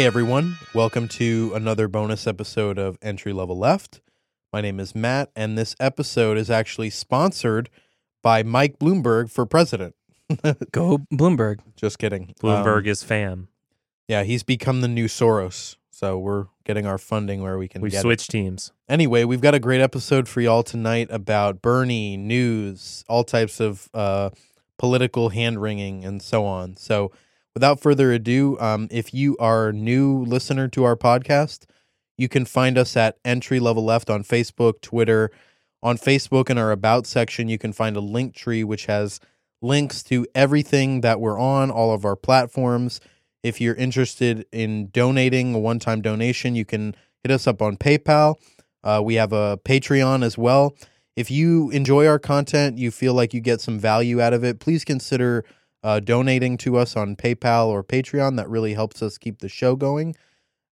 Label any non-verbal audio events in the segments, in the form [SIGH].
Hey everyone, welcome to another bonus episode of Entry Level Left. My name is Matt, and this episode is actually sponsored by Mike Bloomberg for president. [LAUGHS] Go Bloomberg. Just kidding. Bloomberg Um, is fam. yeah, he's become the new Soros. So we're getting our funding where we can We get it. switched teams. Anyway, we've got a great episode for y'all tonight about Bernie, news, all types of uh, political hand wringing, and so on. So, without further ado, um, if you are new listener to our podcast, you can find us at Entry Level Left on Facebook, Twitter. On Facebook, in our About section, you can find a link tree which has links to everything that we're on, all of our platforms. If you're interested in donating a one time donation, you can hit us up on PayPal. Uh, we have a Patreon as well. If you enjoy our content, you feel like you get some value out of it, please consider uh, donating to us on PayPal or Patreon. That really helps us keep the show going.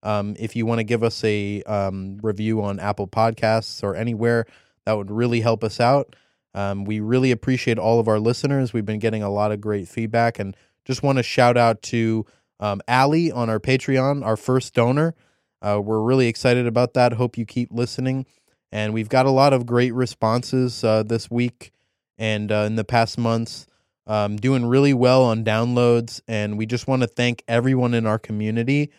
Um, if you want to give us a um, review on Apple Podcasts or anywhere, that would really help us out. Um, we really appreciate all of our listeners. We've been getting a lot of great feedback and just want to shout out to um, Allie on our Patreon, our first donor. Uh, we're really excited about that. Hope you keep listening. And we've got a lot of great responses uh, this week and uh, in the past months, um, doing really well on downloads. And we just want to thank everyone in our community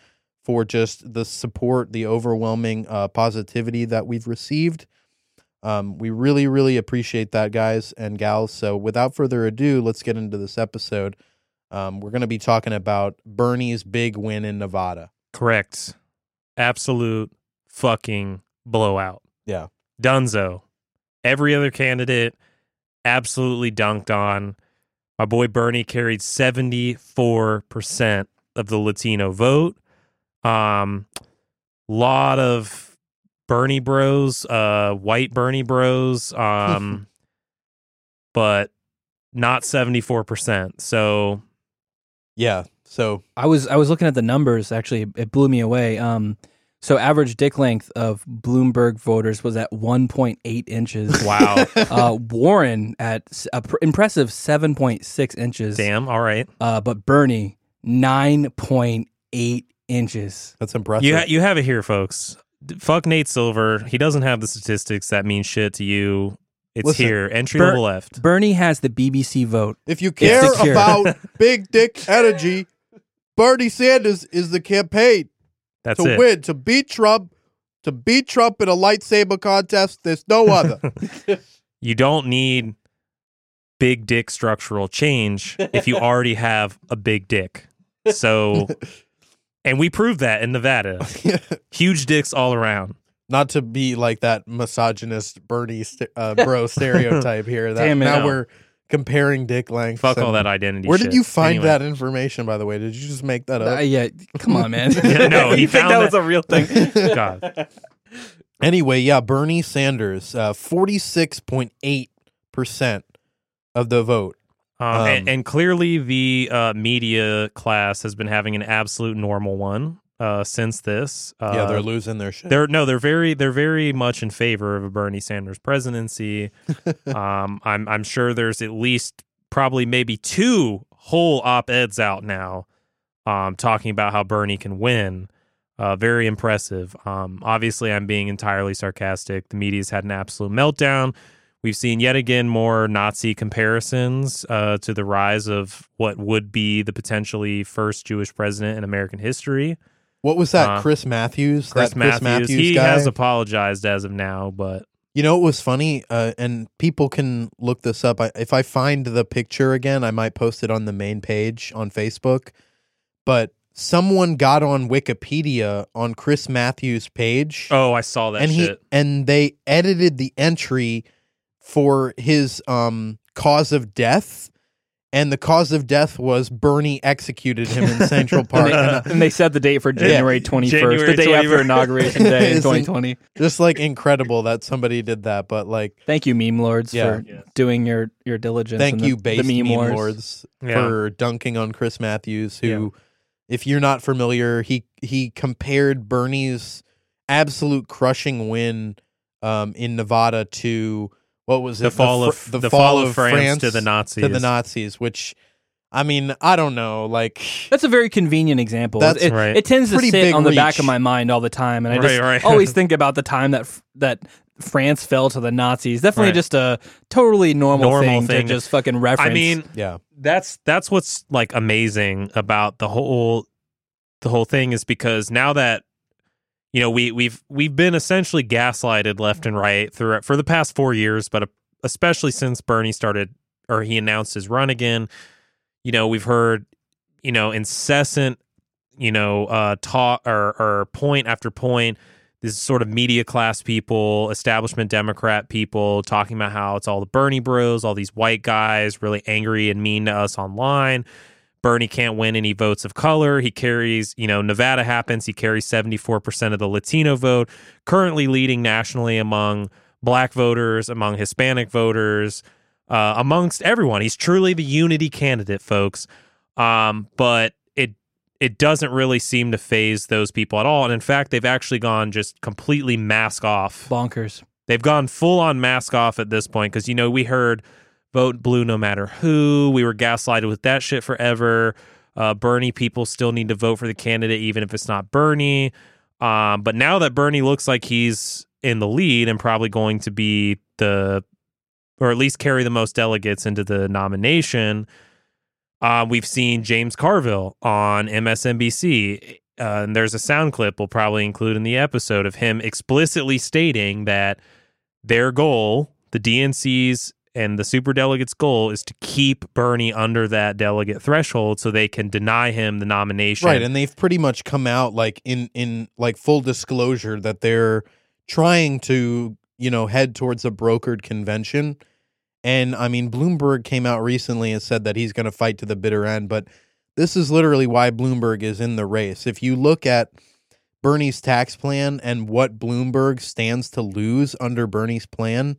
for just the support, the overwhelming uh, positivity that we've received. Um, we really, really appreciate that, guys and gals. So, without further ado, let's get into this episode. Um, we're going to be talking about Bernie's big win in Nevada. Correct. Absolute fucking blowout. Yeah. Dunzo. Every other candidate absolutely dunked on. My boy Bernie carried 74% of the Latino vote. Um lot of Bernie bros, uh white Bernie bros, um [LAUGHS] but not 74%. So Yeah. So, I was I was looking at the numbers. Actually, it blew me away. Um, so average dick length of Bloomberg voters was at 1.8 inches. [LAUGHS] wow. [LAUGHS] uh, Warren at s- a pr- impressive 7.6 inches. Damn. All right. Uh, but Bernie 9.8 inches. that's impressive. You ha- you have it here, folks. D- Fuck Nate Silver. He doesn't have the statistics that mean shit to you. It's Listen, here. Entry Ber- level left. Bernie has the BBC vote. if you care secure. about [LAUGHS] big dick energy, Bernie Sanders is the campaign That's to it. win, to beat Trump, to beat Trump in a lightsaber contest. There's no other. [LAUGHS] [LAUGHS] You don't need big dick structural change if you already have a big dick. So, [LAUGHS] and we proved that in Nevada. Huge dicks all around. Not to be like that misogynist Bernie st- uh, bro stereotype here. That Damn it. now No. we're comparing dick length. Fuck all that identity. Where shit. did you find Anyway. that information, by the way? Did you just make that Uh, up? yeah, come on, man. [LAUGHS] Yeah, no, he [LAUGHS] you think found that that- was a real thing? [LAUGHS] God. Anyway, yeah, Bernie Sanders, uh, 46.8% of the vote. Um, Um, and, and clearly, the uh, media class has been having an absolute normal one uh, since this. Uh, yeah, they're losing their shit. They're no, they're very they're very much in favor of a Bernie Sanders presidency. [LAUGHS] um, I'm I'm sure there's at least probably maybe two whole op eds out now, um, talking about how Bernie can win. Uh, very impressive. Um, obviously, I'm being entirely sarcastic. The media's had an absolute meltdown. We've seen yet again more Nazi comparisons uh, to the rise of what would be the potentially first Jewish president in American history. What was that? uh, Chris Matthews? Chris that Matthews. he guy? has apologized as of now, but You know it was funny? Uh, and people can look this up. I, if I find the picture again, I might post it on the main page on Facebook. But someone got on Wikipedia on Chris Matthews' page, oh, I saw that and shit. he and they edited the entry for his um cause of death, and the cause of death was Bernie executed him in Central [LAUGHS] Park. and, And, they, and they set the date for January 21st, January the day after 21st. Inauguration Day in [LAUGHS] 2020. just like incredible that somebody did that, but like. Thank you, meme lords, Yeah. for doing your, your diligence. Thank in the- you, base the meme, wars. lords, Yeah. for dunking on Chris Matthews. Who, if you're not familiar, he he compared Bernie's absolute crushing win um, in Nevada to what was it? the fall Fr- of the, fall, of France, to the Nazis. to the Nazis, which I mean, I don't know. Like, That's a very convenient example. That's it, right. it tends to Pretty sit big on the back of my mind all the time, and I just Right, right. always [LAUGHS] think about the time that that France fell to the Nazis. Definitely Right. just a totally normal, Normal thing, thing. to just fucking reference. I mean, yeah, that's that's what's like amazing about the whole the whole thing is because now that you know we we've we've been essentially gaslighted left and right through for the past 4 years but especially since Bernie started or he announced his run again you know we've heard you know incessant you know uh talk or or point after point this sort of media class people, establishment Democrat people talking about how it's all the Bernie bros, all these white guys really angry and mean to us online. Bernie can't win any votes of color. He carries, you know, Nevada happens. He carries 74% of the Latino vote, currently leading nationally among black voters, among Hispanic voters, uh, amongst everyone. He's truly the unity candidate, folks. Um, but it it doesn't really seem to faze those people at all. And in fact, they've actually gone just completely mask off. bonkers. They've gone full on mask off at this point because, you know, we heard vote blue no matter who. We were gaslighted with that shit forever. Uh, Bernie people still need to vote for the candidate, even if it's not Bernie. Um, but now that Bernie looks like he's in the lead and probably going to be the, or at least carry the most delegates into the nomination, uh, we've seen James Carville on MSNBC. Uh, and there's a sound clip we'll probably include in the episode of him explicitly stating that their goal, the DNC's and the superdelegates' goal, is to keep Bernie under that delegate threshold so they can deny him the nomination. right. And they've pretty much come out like in in like full disclosure that they're trying to you know head towards a brokered convention. And I mean, Bloomberg came out recently and said that he's going to fight to the bitter end, but this is literally why Bloomberg is in the race. If you look at Bernie's tax plan and what Bloomberg stands to lose under Bernie's plan,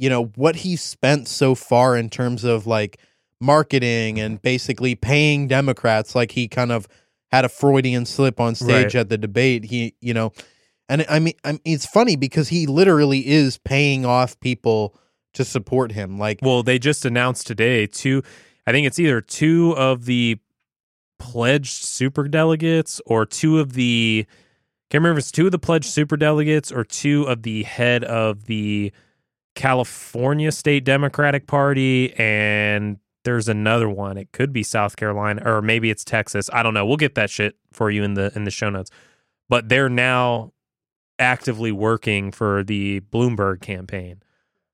you know, what he's spent so far in terms of like marketing and basically paying Democrats, like he kind of had a Freudian slip on stage Right. at the debate. He, you know, and I mean, I mean, it's funny because he literally is paying off people to support him. Like, Well, they just announced today two. I think it's either two of the pledged super delegates or two of the. Can't remember if it's two of the pledged super delegates or two of the head of the California State Democratic Party, and there's another one. It could be South Carolina or maybe it's Texas. I don't know. We'll get that shit for you in the in the show notes. But they're now actively working for the Bloomberg campaign.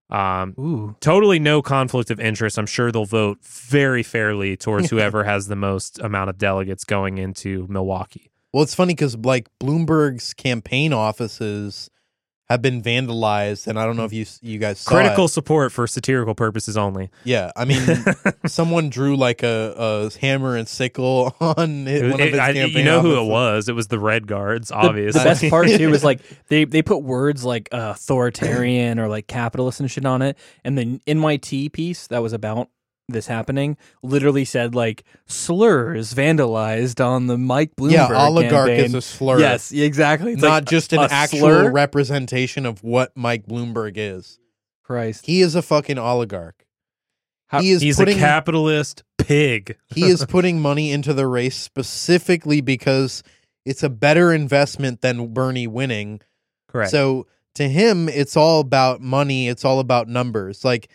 Um, Ooh, totally no conflict of interest. I'm sure they'll vote very fairly towards [LAUGHS] whoever has the most amount of delegates going into Milwaukee. well, it's funny because like Bloomberg's campaign offices have been vandalized, and I don't know if you you guys saw Critical it. support for satirical purposes only. Yeah, I mean, [LAUGHS] someone drew like a, a hammer and sickle [LAUGHS] on it, It- one of his I- campaign you know who it was? It was the Red Guards, the, obviously. the best part too [LAUGHS] was like they they put words like uh, authoritarian or like capitalist and shit on it, and the NYT piece that was about this happening literally said like slurs vandalized on the Mike Bloomberg Yeah, oligarch campaign. is a slur. Yes, exactly. It's not like, just an a actual slur? representation of what Mike Bloomberg is. Christ. He is a fucking oligarch. How- he is He's putting a capitalist pig. [LAUGHS] he is putting money into the race specifically because it's a better investment than Bernie winning. Correct. So to him, it's all about money. It's all about numbers. Like,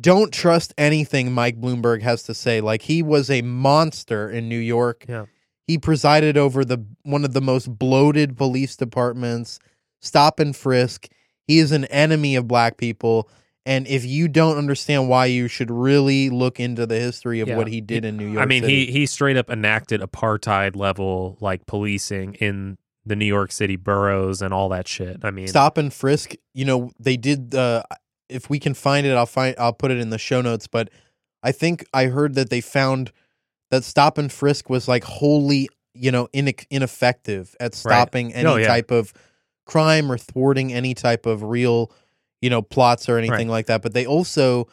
don't trust anything Mike Bloomberg has to say. Like, he was a monster in New York. Yeah. He presided over the one of the most bloated police departments. Stop and frisk. He is an enemy of black people. And if you don't understand why, you should really look into the history of Yeah. what he did in New York. I mean, City. he he straight up enacted apartheid level like policing in the New York City boroughs and all that shit. I mean, stop and frisk you know they did uh if we can find it i'll find i'll put it in the show notes but i think i heard that they found that stop and frisk was like wholly you know in, ineffective at stopping any Oh, yeah. type of crime or thwarting any type of real you know plots or anything like that but they also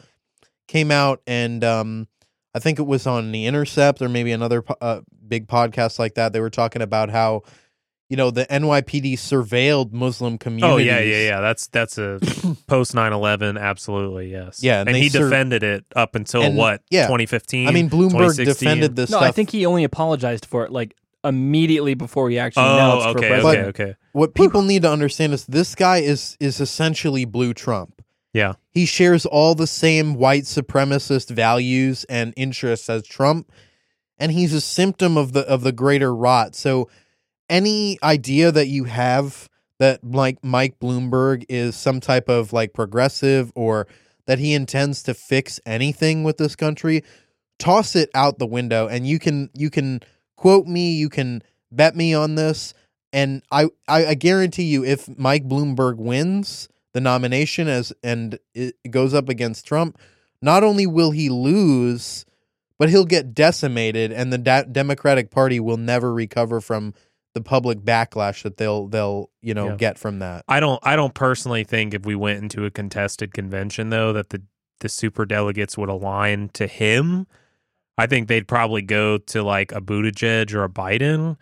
came out and um i think it was on the intercept or maybe another uh, big podcast like that they were talking about how you know the NYPD surveilled Muslim communities. Oh yeah, yeah, yeah. That's that's a [COUGHS] post 9-11, absolutely, yes. Yeah, and and, he sur- defended it up until And, what? yeah. 2015. I mean, Bloomberg defended this No, stuff. I think he only apologized for it like immediately before he actually Oh, announced for okay, president. okay, okay. what people need to understand is this guy is is essentially blue Trump. Yeah. He shares all the same white supremacist values and interests as Trump, and he's a symptom of the of the greater rot. So any idea that you have that like Mike Bloomberg is some type of like progressive or that he intends to fix anything with this country, toss it out the window and you can you can quote me, you can bet me on this. And I, I I guarantee you if Mike Bloomberg wins the nomination as and it goes up against Trump, not only will he lose, but he'll get decimated, and the da- Democratic Party will never recover from the public backlash that they'll they'll you know Yeah. get from that. I don't I don't personally think if we went into a contested convention though that the the super delegates would align to him. I think they'd probably go to like a Buttigieg or a Biden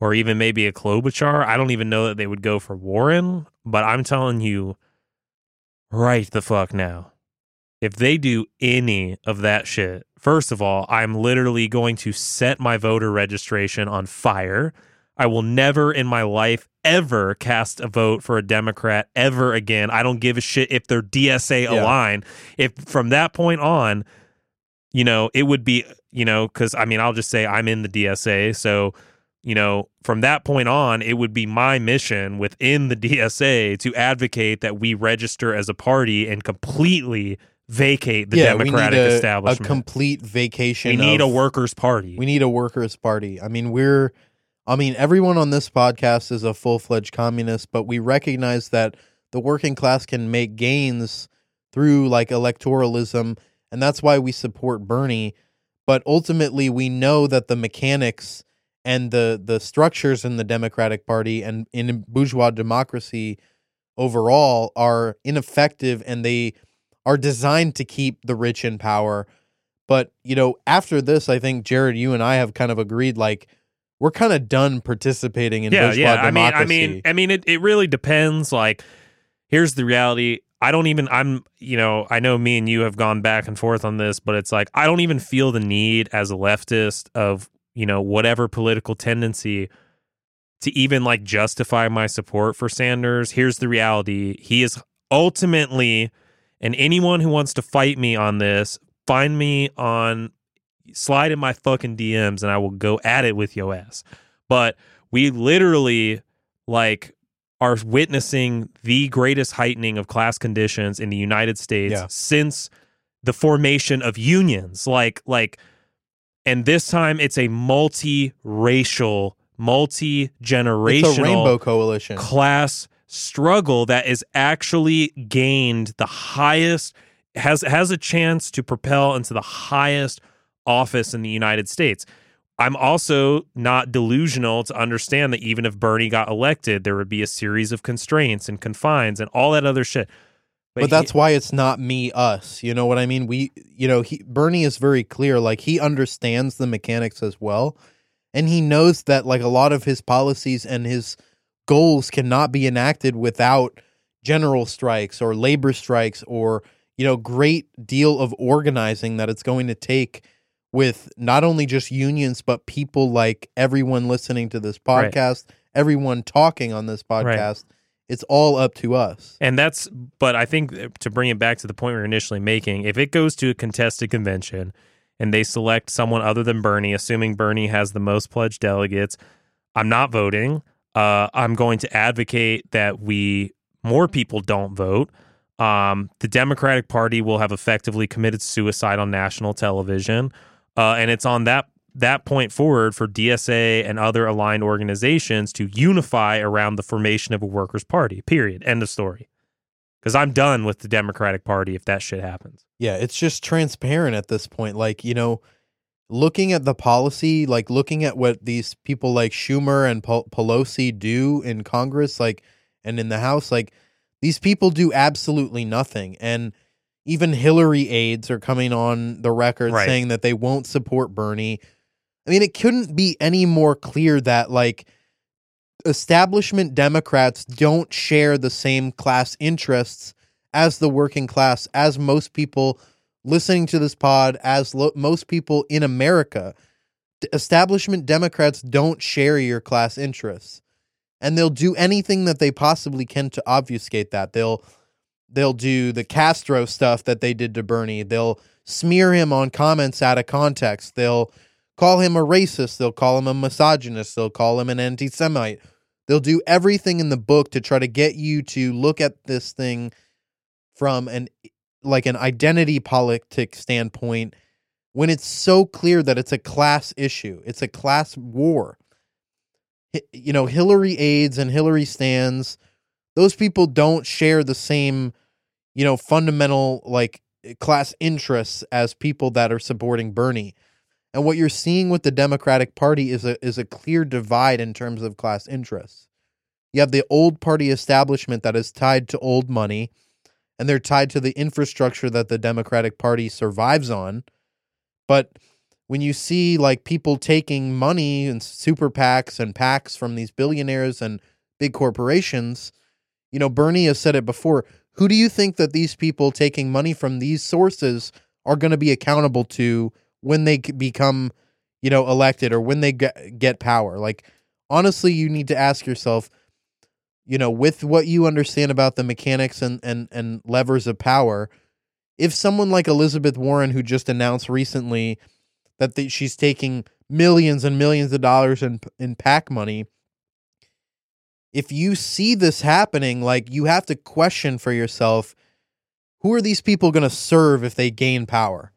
or even maybe a Klobuchar. I don't even know that they would go for Warren, but I'm telling you right the fuck now. If they do any of that shit, first of all, I'm literally going to set my voter registration on fire. I will never in my life ever cast a vote for a Democrat ever again. I don't give a shit if they're DSA Yeah. aligned. If from that point on, you know, it would be, you know, because I mean, I'll just say I'm in the DSA. So, you know, from that point on, it would be my mission within the DSA to advocate that we register as a party and completely vacate the yeah, we Democratic need a, a complete vacation. we need of- a workers' party. We need a workers' party. I mean, we're, I mean, everyone on this podcast is a full fledged communist, but we recognize that the working class can make gains through like electoralism, and that's why we support Bernie. But ultimately, we know that the mechanics and the the structures in the Democratic Party and in bourgeois democracy overall are ineffective, and they are designed to keep the rich in power. But, you know, after this, I think Jared, you and I have kind of agreed like we're kind of done participating in yeah, yeah. I mean. I mean, I mean, it, it really depends. Like, here's the reality. I don't even. I'm. You know, I know me and you have gone back and forth on this, but it's like I don't even feel the need as a leftist of you know whatever political tendency to even like justify my support for Sanders. Here's the reality. He is ultimately, and anyone who wants to fight me on this, find me on slide in my fucking DMs and I will go at it with your ass. But we literally like are witnessing the greatest heightening of class conditions in the United States Yeah. since the formation of unions. Like like and this time it's a multi-racial, multi-generational it's a rainbow coalition. class struggle that is actually gained the highest has has a chance to propel into the highest office in the United States. I'm also not delusional to understand that even if Bernie got elected, there would be a series of constraints and confines and all that other shit. But, that's why it's not me us. You know what I mean? We you know, he Bernie is very clear like he understands the mechanics as well and he knows that like a lot of his policies and his goals cannot be enacted without general strikes or labor strikes or you know great deal of organizing that it's going to take with not only just unions but people like everyone listening to this Right. podcast, everyone talking on this podcast. It's all up to us. And that's, but I think to bring it back to the point we were initially making, if it goes to a contested convention and they select someone other than Bernie, assuming Bernie has the most pledged delegates, I'm not voting. Uh, I'm going to advocate that we more people don't vote. Um, the Democratic Party will have effectively committed suicide on national television, uh, and it's on that that point forward for DSA and other aligned organizations to unify around the formation of a workers' party. Period. End of story. Because I'm done with the Democratic Party if that shit happens. Yeah, it's just transparent at this point. Like, you know, looking at the policy, like looking at what these people like Schumer and Pel- Pelosi do in Congress, like, and in the House, like, these people do absolutely nothing. And even Hillary aides are coming on the record Right. saying that they won't support Bernie. I mean, it couldn't be any more clear that, like, establishment Democrats don't share the same class interests as the working class, as most people listening to this pod, as lo- most people in America. D- Establishment Democrats don't share your class interests, and they'll do anything that they possibly can to obfuscate that. They'll they'll do the Castro stuff that they did to Bernie. They'll smear him on comments out of context. They'll call him a racist. They'll call him a misogynist. They'll call him an anti Semite. They'll do everything in the book to try to get you to look at this thing from an like an identity politic standpoint when it's so clear that it's a class issue. It's a class war. You know, Hillary aides and Hillary stands, those people don't share the same, you know, fundamental like eh, class interests as people that are supporting Bernie. And what you're seeing with the Democratic Party is a is a clear divide in terms of class interests. You have the old party establishment that is tied to old money, and they're tied to the infrastructure that the Democratic Party survives on. But when you see like people taking money and super PACs and PACs from these billionaires and big corporations, you know, Bernie has said it before. Who do you think that these people taking money from these sources are going to be accountable to when they become, you know, elected or when they get, get power? Like, honestly, you need to ask yourself, you know, with what you understand about the mechanics and and and levers of power, if someone like Elizabeth Warren, who just announced recently that the, she's taking millions and millions of dollars in in PAC money, if you see this happening, like you have to question for yourself, who are these people going to serve if they gain power?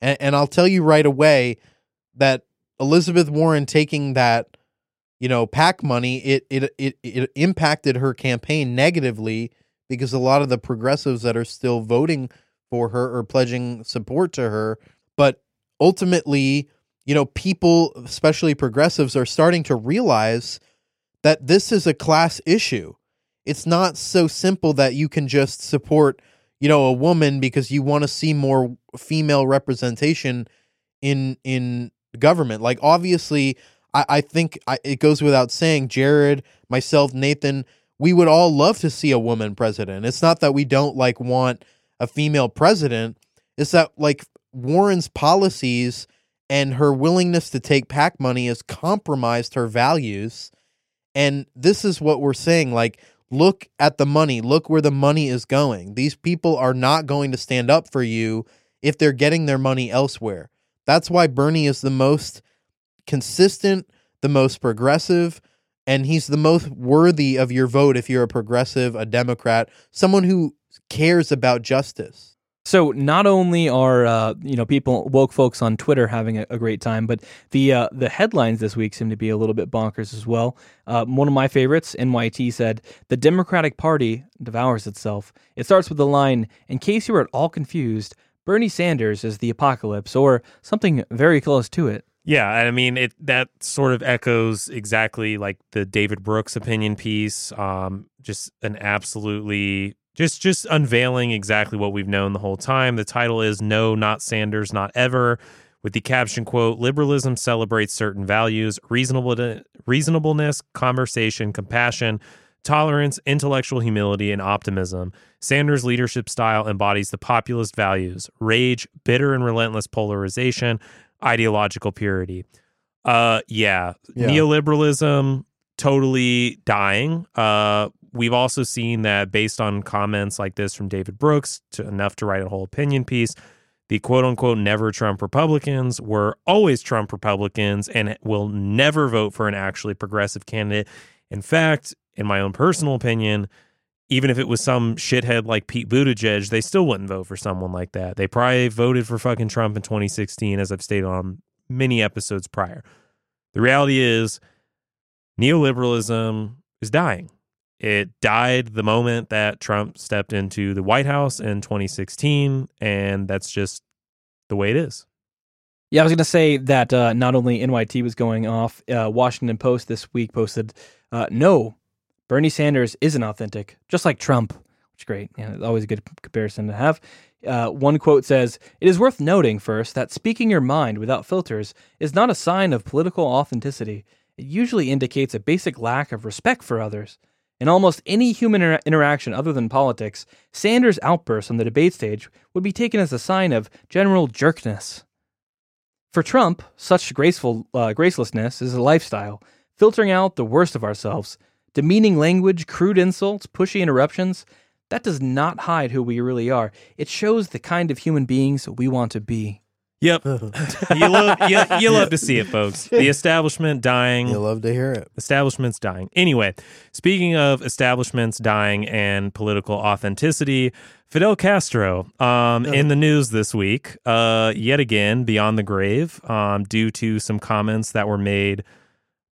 And, and I'll tell you right away that Elizabeth Warren taking that, you know, PAC money, it it it, it impacted her campaign negatively because a lot of the progressives that are still voting for her or pledging support to her, but ultimately, you know, people, especially progressives, are starting to realize that this is a class issue. It's not so simple that you can just support, you know, a woman because you want to see more female representation in in government. Like obviously, I, I think I, it goes without saying, Jared, myself, Nathan, we would all love to see a woman president. It's not that we don't like want a female president. It's that like Warren's policies and her willingness to take PAC money has compromised her values. And this is what we're saying. Like, look at the money. Look where the money is going. These people are not going to stand up for you if they're getting their money elsewhere. That's why Bernie is the most consistent, the most progressive, and he's the most worthy of your vote if you're a progressive, a Democrat, someone who cares about justice. So not only are uh, you know people woke folks on Twitter having a, a great time, but the uh, the headlines this week seem to be a little bit bonkers as well. Uh, one of my favorites, NYT said, "The Democratic Party devours itself." It starts with the line, "In case you were at all confused, Bernie Sanders is the apocalypse," or something very close to it. Yeah, I mean it. That sort of echoes exactly like the David Brooks opinion piece. Um, just an absolutely just just unveiling exactly what we've known the whole time. The title is "No, Not Sanders, Not Ever," with the caption quote: "Liberalism celebrates certain values: reasonable reasonableness, conversation, compassion." Tolerance, intellectual humility, and optimism. Sanders' leadership style embodies the populist values rage, bitter and relentless polarization, ideological purity. Uh yeah, Yeah. neoliberalism totally dying. Uh we've also seen that based on comments like this from David Brooks to enough to write a whole opinion piece, the quote unquote never Trump Republicans were always Trump Republicans and will never vote for an actually progressive candidate. In fact, in my own personal opinion, even if it was some shithead like Pete Buttigieg, they still wouldn't vote for someone like that. They probably voted for fucking Trump in 2016, as I've stated on many episodes prior. The reality is, neoliberalism is dying. It died the moment that Trump stepped into the White House in 2016, and that's just the way it is. Yeah, I was going to say that uh, not only NYT was going off, uh, Washington Post this week posted, uh, "No, Bernie Sanders isn't authentic, just like Trump." Which is great. Yeah, it's always a good comparison to have. Uh, one quote says, "It is worth noting first that speaking your mind without filters is not a sign of political authenticity. it usually indicates a basic lack of respect for others. In almost any human inter- interaction other than politics, Sanders' outbursts on the debate stage would be taken as a sign of general jerkness. For Trump, such graceful uh, gracelessness is a lifestyle, filtering out the worst of ourselves. Demeaning language, crude insults, pushy interruptions, that does not hide who we really are. It shows the kind of human beings we want to be. Yep. [LAUGHS] you love you, you love to see it, folks. The establishment dying. You love to hear it. Establishments dying. Anyway, speaking of establishments dying and political authenticity, Fidel Castro um, [LAUGHS] in the news this week, uh, yet again beyond the grave, um, due to some comments that were made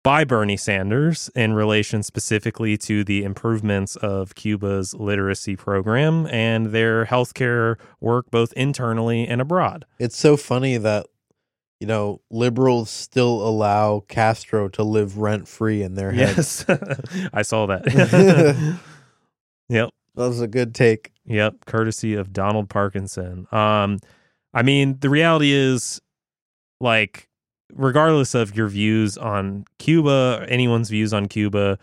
by Bernie Sanders in relation specifically to the improvements of Cuba's literacy program and their healthcare work both internally and abroad. It's so funny that you know liberals still allow Castro to live rent free in their heads. Yes, [LAUGHS] I saw that. [LAUGHS] yep, That was a good take. yep. Courtesy of Donald Parkinson. Um, I mean, the reality is, like, regardless of your views on Cuba, anyone's views on Cuba,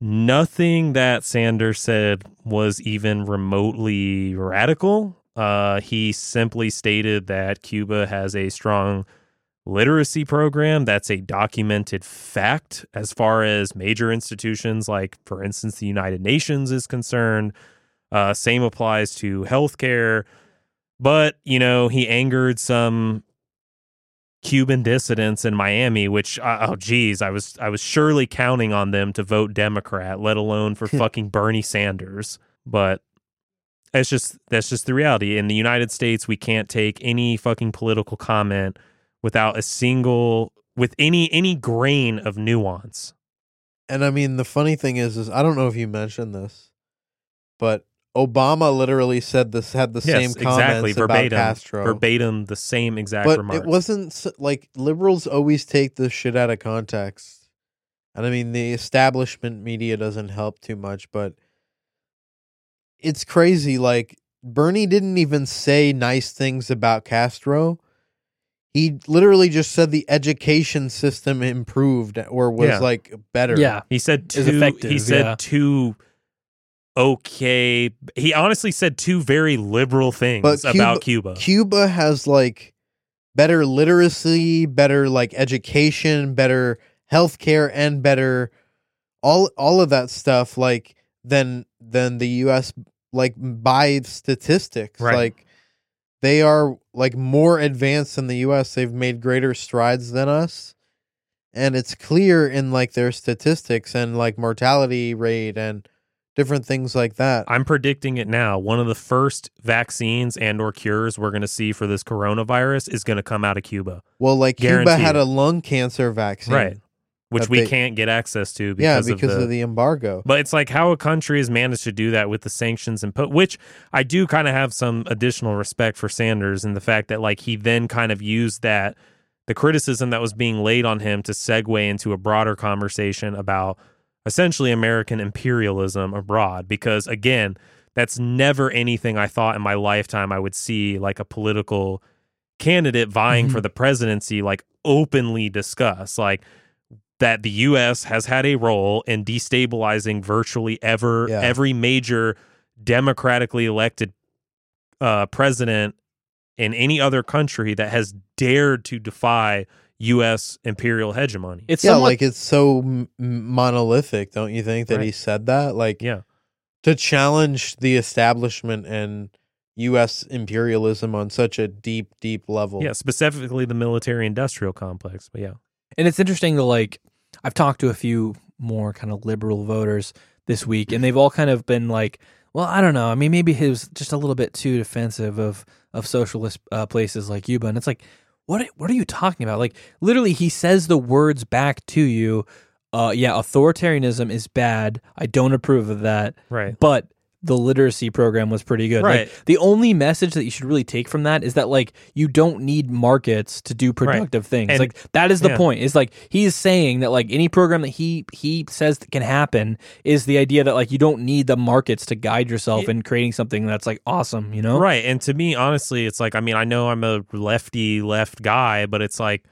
nothing that Sanders said was even remotely radical. Uh, he simply stated that Cuba has a strong literacy program. That's a documented fact as far as major institutions like, for instance, the United Nations is concerned. Uh, same applies to healthcare. But, you know, he angered some Cuban dissidents in Miami, which uh, oh geez, I was I was surely counting on them to vote Democrat, let alone for [LAUGHS] fucking Bernie Sanders. But it's just that's just the reality. In the United States, we can't take any fucking political comment without a single with any any grain of nuance. And I mean, the funny thing is, is I don't know if you mentioned this, but Obama literally said this had the same comments exactly about verbatim, Castro. verbatim the same exact but remarks. it wasn't like liberals always take this shit out of context, and I mean the establishment media doesn't help too much, but it's crazy. Like Bernie didn't even say nice things about Castro. He literally just said the education system improved or was Yeah. like better. Yeah. He said is two. effective, he said yeah. two. Okay, he honestly said two very liberal things But about Cuba. Cuba has like better literacy, better like education, better healthcare, and better all all of that stuff like than than the U.S. like by statistics. Right. Like they are like more advanced than the U.S. They've made greater strides than us, and it's clear in like their statistics and like mortality rate and different things like that. I'm predicting it now. One of the first vaccines and or cures we're going to see for this coronavirus is going to come out of Cuba, well, like Cuba had a lung cancer vaccine, right? Which we they- can't get access to yeah, because, because of the. embargo. but it's like how a country has managed to do that with the sanctions and put, which I do kind of have some additional respect for Sanders and the fact that like he then kind of used that the criticism that was being laid on him to segue into a broader conversation about essentially American imperialism abroad. Because again, that's never anything I thought in my lifetime I would see like a political candidate vying for the presidency like openly discuss. Like that the US has had a role in destabilizing virtually ever Yeah. every major democratically elected uh, president in any other country that has dared to defy U.S. imperial hegemony. It's yeah, somewhat like it's so m- m- monolithic, don't you think that he said that? Like yeah, to challenge the establishment and U.S. imperialism on such a deep, deep level. yeah, specifically the military-industrial complex. But yeah, And it's interesting to like I've talked to a few more kind of liberal voters this week and they've all kind of been like, well, I don't know. I mean, maybe he was just a little bit too defensive of of socialist uh, places like Cuba. And it's like, what what are you talking about? Like literally he says the words back to you. Uh yeah, authoritarianism is bad. I don't approve of that. right. But the literacy program was pretty good. Right. Like, the only message that you should really take from that is that like you don't need markets to do productive things. And- like that is the yeah. point. Is like he's saying that like any program that he he says can happen is the idea that like you don't need the markets to guide yourself Yeah. in creating something that's like awesome, you know? Right. And to me, honestly, it's like, I mean, I know I'm a lefty left guy, but it's like,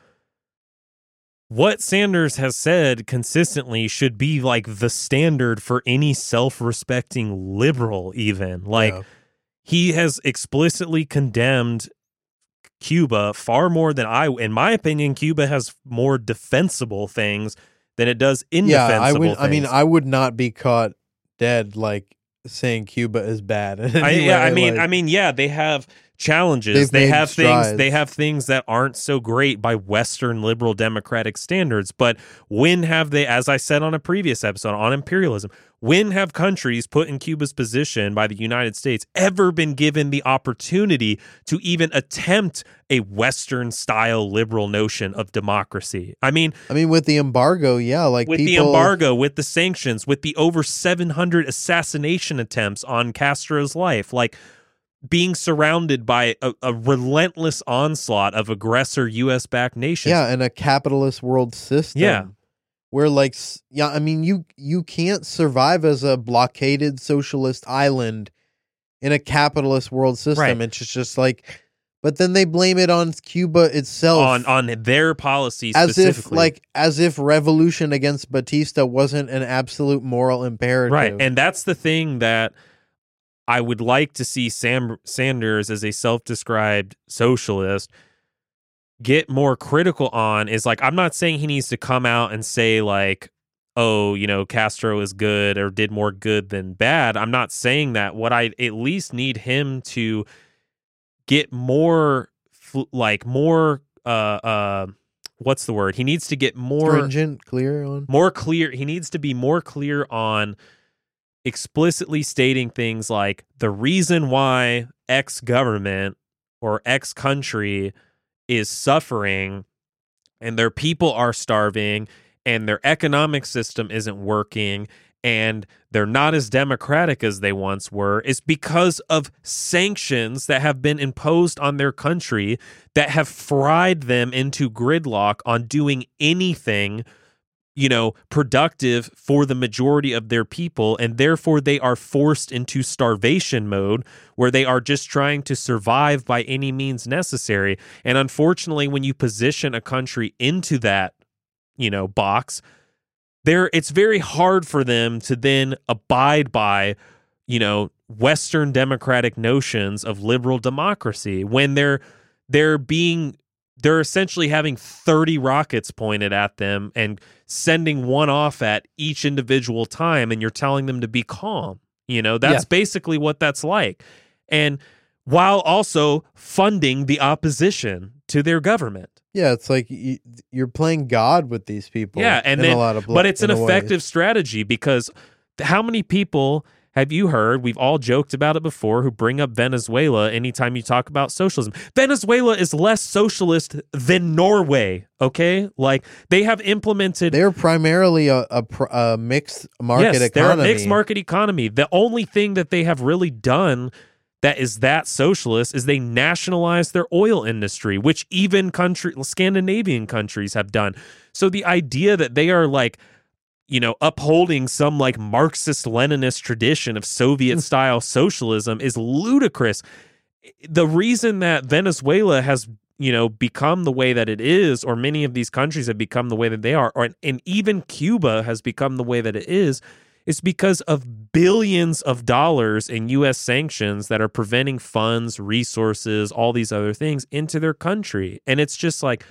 what Sanders has said consistently should be like the standard for any self-respecting liberal even. Like Yeah. he has explicitly condemned Cuba far more than I in my opinion Cuba has more defensible things than it does yeah, indefensible I would. I mean. I would not be caught dead like saying Cuba is bad. [LAUGHS] I, yeah, I mean, like- I mean, yeah, they have challenges. They've They have things. They have things that aren't so great by Western liberal democratic standards. But when have they, as I said on a previous episode on imperialism, when have countries put in Cuba's position by the United States ever been given the opportunity to even attempt a Western style liberal notion of democracy? I mean, I mean, with the embargo, yeah, like with the embargo, with the sanctions, with the over 700 assassination attempts on Castro's life, like being surrounded by a, a relentless onslaught of aggressor U.S. backed nations. yeah, and a capitalist world system. Yeah. where like, yeah, I mean, you you can't survive as a blockaded socialist island in a capitalist world system. Right. It's just, just like, but then they blame it on Cuba itself on on their policies as if like as if revolution against Batista wasn't an absolute moral imperative. right, and that's the thing that I would like to see Sam Sanders as a self-described socialist get more critical on is like I'm not saying he needs to come out and say like oh you know Castro is good or did more good than bad. I'm not saying that. What I at least need him to get more like more uh uh what's the word? He needs to get more stringent, clear on. more clear he needs to be more clear on explicitly stating things like the reason why x government or x country is suffering and their people are starving and their economic system isn't working and they're not as democratic as they once were is because of sanctions that have been imposed on their country that have fried them into gridlock on doing anything you know productive for the majority of their people and therefore they are forced into starvation mode where they are just trying to survive by any means necessary. And unfortunately when you position a country into that you know box there it's very hard for them to then abide by you know western democratic notions of liberal democracy when they're they're being they're essentially having 30 rockets pointed at them and sending one off at each individual time and you're telling them to be calm you know that's Yeah. basically what that's like and while also funding the opposition to their government Yeah, it's like you, you're playing God with these people. Yeah, and in then- a lot of, but it's an effective strategy because how many people have you heard? We've all joked about it before who bring up Venezuela anytime you talk about socialism. Venezuela is less socialist than Norway, okay? Like they have implemented They're primarily a, a, a mixed market yes, economy. they're a mixed market economy. The only thing that they have really done that is that socialist is they nationalized their oil industry, which even country Scandinavian countries have done. So the idea that they are like you know, upholding some like Marxist Leninist tradition of Soviet hmm. style socialism is ludicrous. The reason that Venezuela has, you know, become the way that it is, or many of these countries have become the way that they are, or and even Cuba has become the way that it is, is because of billions of dollars in US sanctions that are preventing funds, resources, all these other things into their country. And it's just like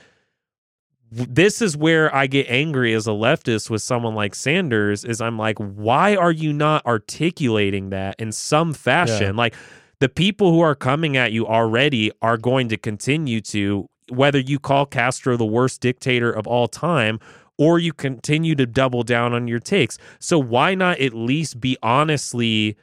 this is where I get angry as a leftist with someone like Sanders is I'm like, why are you not articulating that in some fashion? Like the people who are coming at you already are going to continue to, whether you call Castro the worst dictator of all time or you continue to double down on your takes. So why not at least be honestly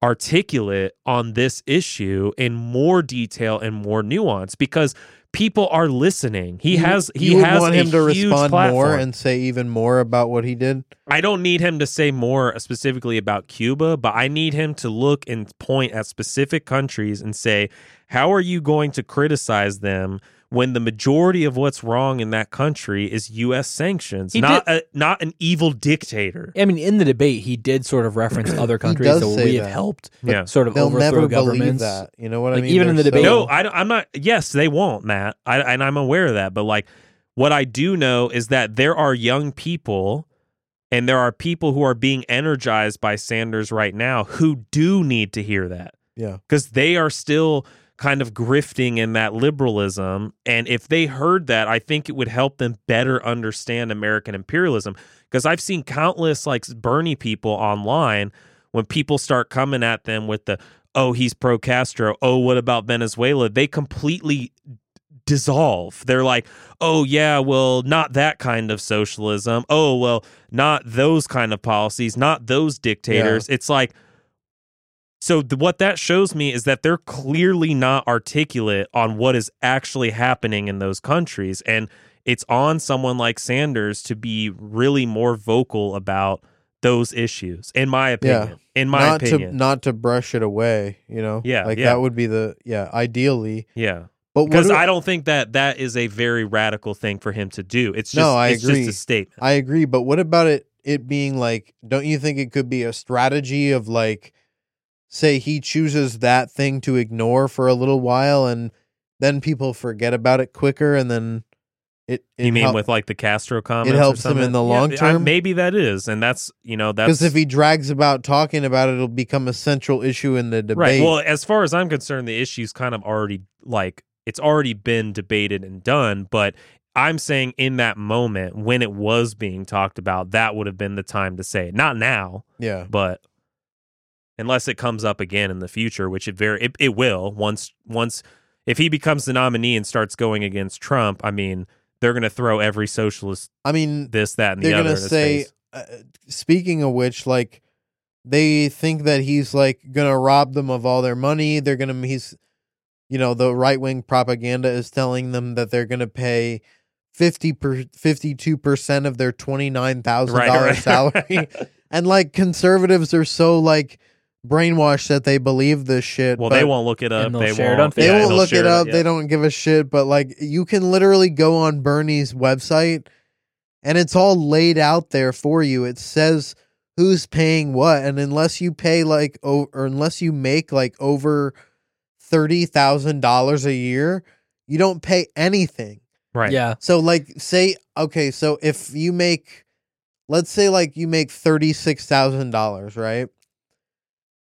articulate on this issue in more detail and more nuance? Because people are listening. He You- has he you has want a him to huge respond more platform. and say even more about what he did. I don't need him to say more specifically about Cuba, but I need him to look and point at specific countries and say, how are you going to criticize them when the majority of what's wrong in that country is U.S. sanctions, He not a, not an evil dictator? I mean, in the debate, he did sort of reference [CLEARS THROAT] other countries does that say we have helped Yeah. sort of They'll overthrow never believe governments. that. You know what I Like, mean? even in They're the debate- so- No, I, I'm not. Yes, they won't, Matt. I, and I'm aware of that. But like, What I do know is that there are young people and there are people who are being energized by Sanders right now who do need to hear that Yeah. because they are still kind of grifting in that liberalism. And if they heard that, I think it would help them better understand American imperialism. Because I've seen countless like Bernie people online when people start coming at them with the, oh, he's pro Castro. Oh, what about Venezuela? They completely dissolve. They're like, oh, yeah, well, not that kind of socialism. Oh, well, not those kind of policies, not those dictators. It's like, so th- what that shows me is that they're clearly not articulate on what is actually happening in those countries and it's on someone like Sanders to be really more vocal about those issues in my opinion. In my not opinion. to not to brush it away, you know. Yeah, like yeah. that would be the yeah ideally. yeah. But Because do- I don't think that that is a very radical thing for him to do. It's just No, I it's agree. just a statement. I agree, but what about it? It being like, don't you think it could be a strategy of like, say he chooses that thing to ignore for a little while, and then people forget about it quicker, and then it. it you mean with like the Castro comments? It helps him in the Yeah, long I- term? maybe that is, and that's you know that's because if he drags about talking about it, it'll become a central issue in the debate. Right. Well, as far as I'm concerned, the issue's kind of already like it's already been debated and done, but I'm saying in that moment when it was being talked about, that would have been the time to say it. Not now, yeah, but unless it comes up again in the future, which it very it, it will once once if he becomes the nominee and starts going against Trump, I mean, they're going to throw every socialist I mean, this that and the they're other gonna say. Uh, speaking of which, like they think that he's like gonna rob them of all their money. They're gonna he's, you know, the right wing propaganda is telling them that they're gonna pay fifty per fifty two percent of their twenty nine thousand Right, dollar salary, [LAUGHS] and like conservatives are so like brainwashed that they believe this shit. well, but they won't look it up. And they'll They share it won't. on They yeah, won't they'll look share it up. yeah. They don't give a shit. But like, you can literally go on Bernie's website, and it's all laid out there for you. It says who's paying what, and unless you pay like, o- or unless you make like over thirty thousand dollars a year, you don't pay anything. Right. Yeah. So like, say okay, so if you make, let's say like you make thirty six thousand dollars, right?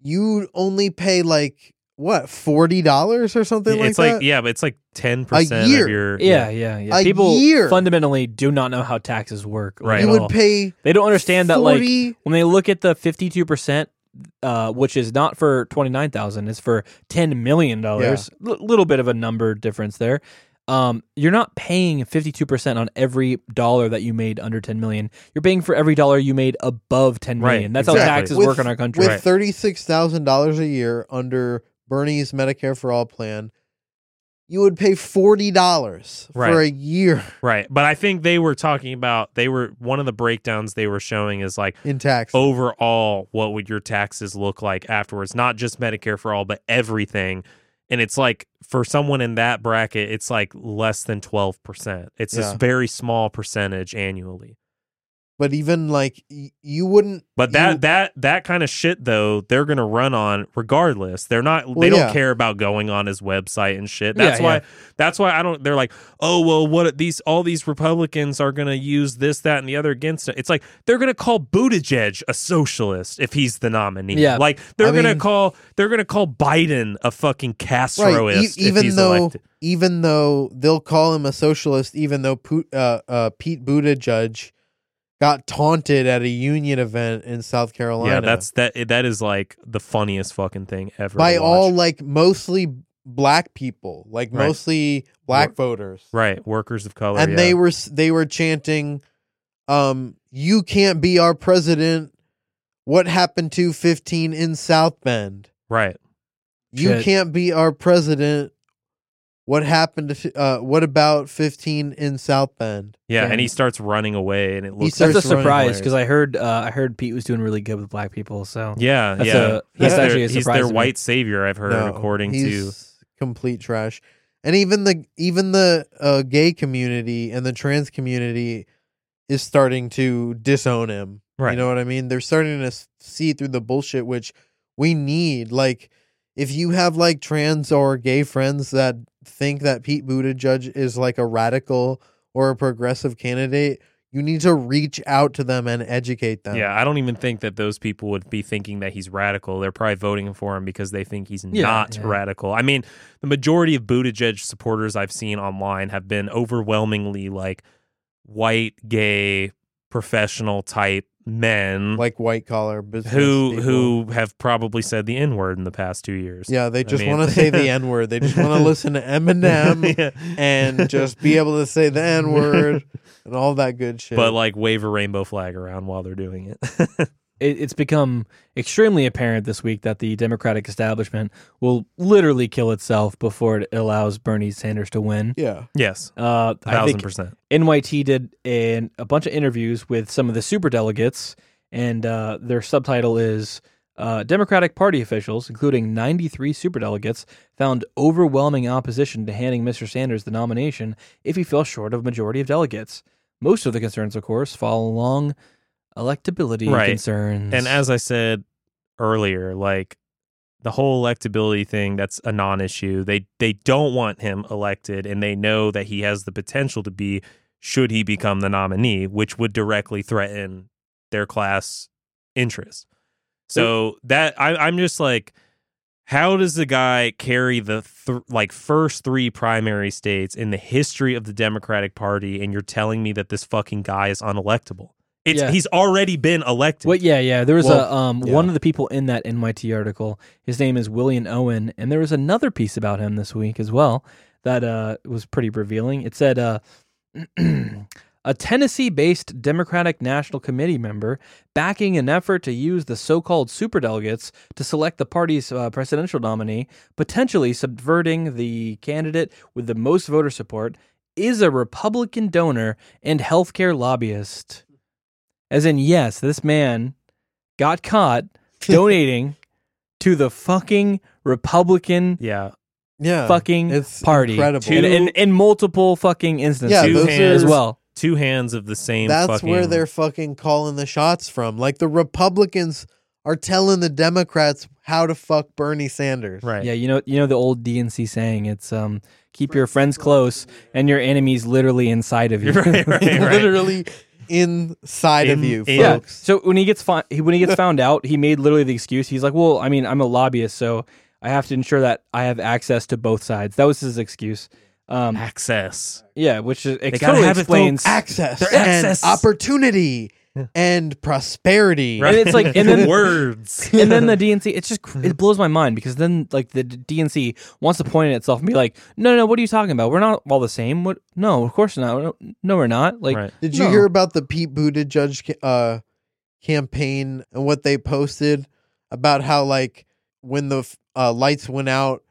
You only pay like what forty dollars or something like it's like that. yeah, but it's like ten percent year. of your Yeah, yeah, yeah. A People year. fundamentally do not know how taxes work. Right. you would all. pay They don't understand that like when they look at the 52% uh, which is not for 29,000 it's for 10 million dollars L- little bit of a number difference there um, you're not paying 52% on every dollar that you made under 10 million you're paying for every dollar you made above 10 million. Right, million that's how taxes With- work in our country with thirty six thousand dollars a year under Bernie's Medicare for All plan. You would pay forty dollars for a year Right. But I think they were talking about they were one of the breakdowns they were showing is like in tax. overall what would your taxes look like afterwards, not just Medicare for all, but everything. And it's like for someone in that bracket, it's like less than 12%. It's this very small percentage annually. But even like y- you wouldn't. But that you- that that kind of shit though, they're gonna run on regardless. They're not they don't yeah. care about going on his website and shit. Yeah, That's why yeah. that's why I don't they're like, "Oh, well, what these all these Republicans are going to use this that and the other against it." It's like they're going to call Buttigieg a socialist if he's the nominee. Yeah. Like they're I going to mean- call they're going to call Biden a fucking Castroist right. e- if even he's though elected. even though they'll call him a socialist, even though Pu- uh, uh, Pete Buttigieg got taunted at a union event in South Carolina. Yeah, that's that that is like the funniest fucking thing ever. by all like mostly black people, like Right. mostly black Wor- voters. right, workers of color and yeah. they were they were chanting um you can't be our president what happened to 15 in south bend right. you Shit. can't be our president what happened to uh what about 15 in south bend Yeah, Yeah. and he starts running away, and it looks. starts that's a surprise because I heard uh, I heard Pete was doing really good with black people so Yeah, That's yeah. a- he's that's their, actually a he's their to me. white savior. I've heard, No, according to. complete trash and even the even the uh, gay community and the trans community is starting to disown him Right. you know what i mean they're starting to see through the bullshit which we need like if you have like trans or gay friends that think that Pete Buttigieg is like a radical or a progressive candidate, you need to reach out to them and educate them. Yeah, I don't even think that those people would be thinking that he's radical. They're probably voting for him because they think he's Yeah, not yeah. radical. I mean, the majority of Buttigieg supporters I've seen online have been overwhelmingly like white, gay, professional type men like white collar business who people. who have probably said the N word in the past two years. yeah they just mean- want to say the [LAUGHS] n word. They just want to listen to Eminem [LAUGHS] Yeah. and just be able to say the n word [LAUGHS] and all that good shit. But like wave a rainbow flag around while they're doing it. It, it's become extremely apparent this week that the Democratic establishment will literally kill itself before it allows Bernie Sanders to win. yeah, yes, Uh, a I thousand think percent. NYT did an, a bunch of interviews with some of the super delegates, and uh, their subtitle is uh, Democratic Party officials, including 93 super delegates, found overwhelming opposition to handing Mr. Sanders the nomination if he fell short of a majority of delegates. Most of the concerns, of course, fall along electability Right. concerns. And as I said earlier, like the whole electability thing, that's a non-issue. They they don't want him elected, and they know that he has the potential to be should he become the nominee, which would directly threaten their class interests. So that I, I'm just like, how does the guy carry the th- like first three primary states in the history of the Democratic Party, and you're telling me that this fucking guy is unelectable? It's Yeah. he's already been elected. Well, yeah, yeah. There was Well, a um yeah. one of the people in that NYT article. His name is William Owen, and there was another piece about him this week as well that uh was pretty revealing. It said uh [CLEARS THROAT] a Tennessee-based Democratic National Committee member backing an effort to use the so-called superdelegates to select the party's uh, presidential nominee, potentially subverting the candidate with the most voter support, is a Republican donor and healthcare lobbyist. As in, yes, this man got caught [LAUGHS] donating to the fucking Republican yeah, yeah, fucking it's party incredible. in, in, in multiple fucking instances Yeah, Two those hands. as well. two hands of the same. That's fucking, where they're fucking calling the shots from. Like the Republicans are telling the Democrats how to fuck Bernie Sanders. right. Yeah, you know, you know the old DNC saying. It's um, keep your friends close and your enemies literally inside of you. [LAUGHS] Right, right, right. [LAUGHS] Literally inside of you, in- Yeah. folks. So when he gets fi- he- when he gets found out, he made literally the excuse. He's like, "Well, I mean, I'm a lobbyist, so I have to ensure that I have access to both sides." That was his excuse. Um, access. yeah, which is, it gotta totally have it, explains. Access and access. opportunity Yeah. [LAUGHS] and prosperity. And it's like- [LAUGHS] and then- words. [LAUGHS] and then the DNC, it's just it blows my mind because then like the DNC wants to point at itself and be like, "No, no, no, what are you talking about? We're not all the same. What? No, of course not. No, no we're not." Like, right. Did you No. hear about the Pete Buttigieg ca- uh, campaign and what they posted about how like when the uh, lights went out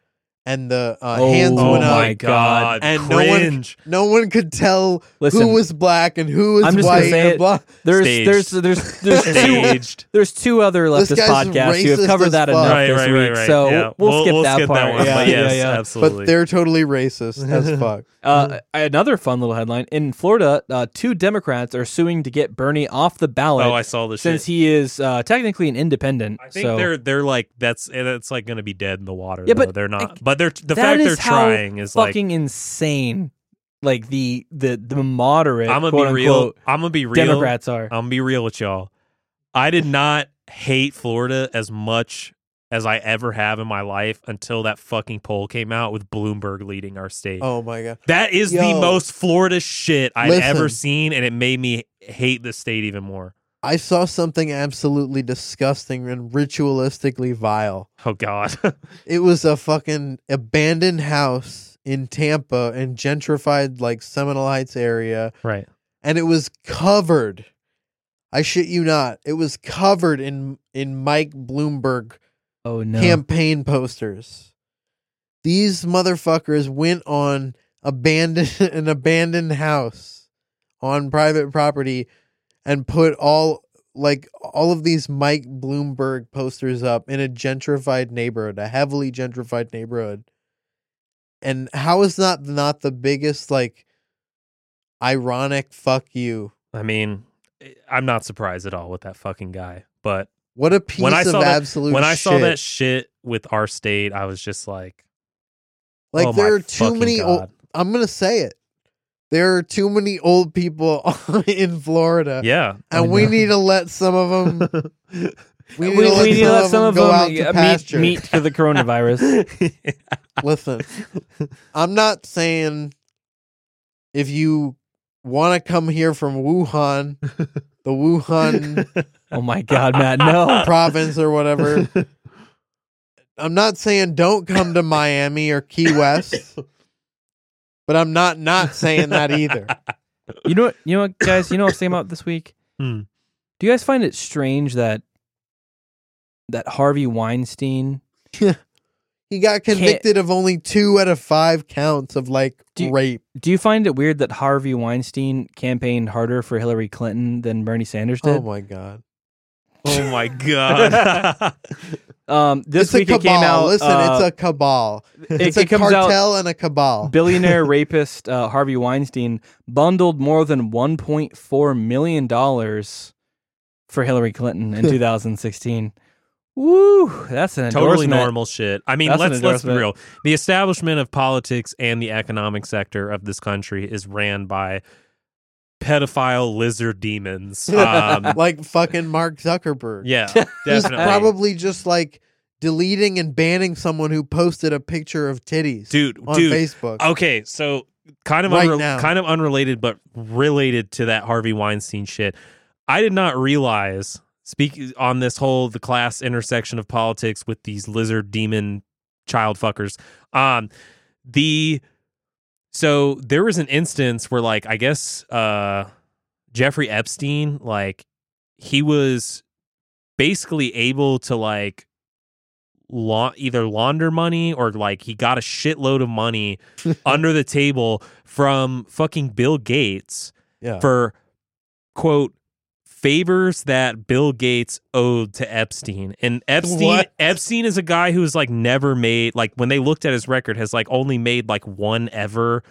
and the uh, Oh hands Oh went my up, god! And no one- no one could tell listen, who was black and who was I'm just gonna white. say it. blah. there's Staged. there's there's there's two there's two other This leftist guy's podcasts who have covered that enough right, this right, week, right, right. so yeah. we'll, skip that part. one. yeah, yes, yeah, yeah. absolutely. But they're totally racist [LAUGHS] as fuck. Uh, another fun little headline in Florida: uh, two Democrats are suing to get Bernie off the ballot oh, I saw the since shit. he is uh, technically an independent. I think so they're they're like that's it's like going to be dead in the water. Yeah, though. but, they're not. like, but they're the that fact is they're how trying is like fucking insane. Like the the the moderate, I'm gonna quote be real. unquote, I'm gonna be real. Democrats are. I'm gonna be real with y'all. I did not hate Florida as much as I ever have in my life until that fucking poll came out with Bloomberg leading our state. Oh my god. That is the most Florida shit I've Listen. ever seen, and it made me hate the state even more. I saw something absolutely disgusting and ritualistically vile. Oh God, [LAUGHS] It was a fucking abandoned house in Tampa in gentrified like Seminole Heights area right? and it was covered. I shit you not. It was covered in in Mike Bloomberg Oh no! campaign posters. These motherfuckers went on abandoned [LAUGHS] an abandoned house on private property and put all like all of these Mike Bloomberg posters up in a gentrified neighborhood, a heavily gentrified neighborhood. And how is that not the biggest like ironic fuck you? I mean, eh, I'm not surprised at all with that fucking guy. But What a piece when I of saw that, absolute when I saw shit. that shit with our state, I was just like, like oh there are too many. I'm gonna say it. There are too many old people [LAUGHS] in Florida, Yeah. and we need to let some of them. [LAUGHS] We need we, to let, we need some, to let of some them of go them out to uh, meet, pasture. meet to the coronavirus. [LAUGHS] Listen, I'm not saying if you want to come here from Wuhan, the Wuhan oh my God, Matt, no. province or whatever. I'm not saying don't come to Miami or Key West, but I'm not not saying that either. [LAUGHS] You know what? You know what, guys? You know what I'm saying about this week? Hmm. Do you guys find it strange that that Harvey Weinstein? [LAUGHS] He got convicted of only two out of five counts of like Do you- rape. Do you find it weird that Harvey Weinstein campaigned harder for Hillary Clinton than Bernie Sanders did? Oh my god! oh my [LAUGHS] god. Um, this it's a week cabal. it came out. Listen, uh, it's a cabal. It's it a comes out. cartel and a cabal. Billionaire [LAUGHS] rapist uh, Harvey Weinstein bundled more than 1.4 million dollars for Hillary Clinton in [LAUGHS] 2016. Woo, that's an totally normal shit. I mean, That's let's let's be real. The establishment of politics and the economic sector of this country is ran by pedophile lizard demons. [LAUGHS] Um, like fucking Mark Zuckerberg. yeah, [LAUGHS] He's definitely. probably just like deleting and banning someone who posted a picture of titties dude, on dude. Facebook. Okay, so kind of Right unre- kind of unrelated, but related to that Harvey Weinstein shit. I did not realize speak on this whole the class intersection of politics with these lizard demon child fuckers. Um, the so there was an instance where like I guess uh Jeffrey Epstein like he was basically able to like la- either launder money or like he got a shitload of money [LAUGHS] under the table from fucking Bill Gates yeah. for quote favors that Bill Gates owed to Epstein. And Epstein What? Epstein is a guy who's like never made like when they looked at his record has like only made like one ever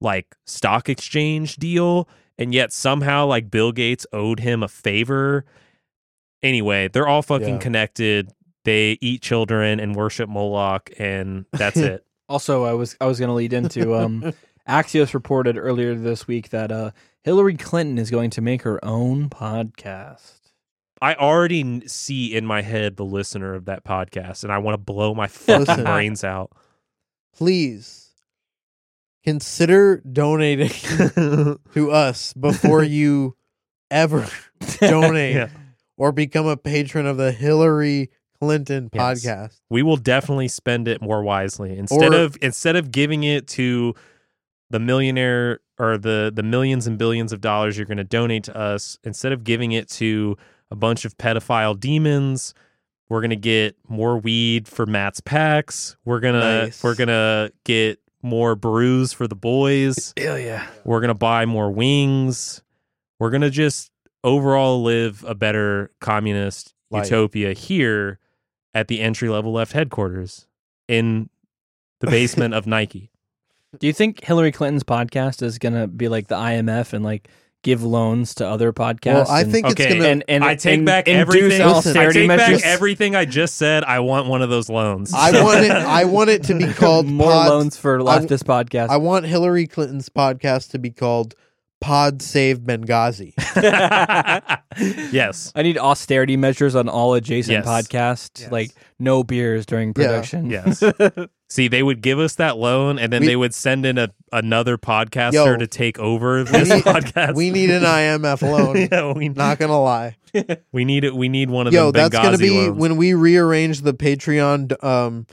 like stock exchange deal and yet somehow like Bill Gates owed him a favor. Anyway, they're all fucking Yeah. connected. They eat children and worship Moloch and that's [LAUGHS] it. Also, I was I was going to lead into um, [LAUGHS] Axios reported earlier this week that uh, Hillary Clinton is going to make her own podcast. I already see in my head the listener of that podcast, and I want to blow my [LAUGHS] fucking Listen. brains out. Please consider donating [LAUGHS] to us before [LAUGHS] you ever donate Yeah. or become a patron of the Hillary Clinton Yes. podcast. We will definitely spend it more wisely instead Or- of instead of giving it to the millionaire or the the millions and billions of dollars you're going to donate to us. Instead of giving it to a bunch of pedophile demons, we're going to get more weed for Matt's packs. We're gonna Nice. we're gonna get more brews for the boys. Hell yeah! We're going to buy more wings. We're going to just overall live a better communist Life. utopia here at the entry level left headquarters in the basement of [LAUGHS] Nike. Do you think Hillary Clinton's podcast is going to be like the IMF and like give loans to other podcasts? Well, I and- think Okay, it's gonna. and, and I take and back everything. Listen, I take measures. back everything I just said. I want one of those loans. I want it. I want it to be [LAUGHS] called more Pod- loans for I- leftist podcasts. I want Hillary Clinton's podcast to be called Pod Save Benghazi. [LAUGHS] [LAUGHS] yes. I need austerity measures on all adjacent Yes. podcasts, Yes. like no beers during Yeah. production. Yes. [LAUGHS] See, they would give us that loan, and then We- they would send in a another podcaster Yo, to take over this need, podcast. we need an IMF loan. yeah, we, Not gonna lie. we need it. We need one of Yo, them. that's gonna be loans. when we rearrange the Patreon um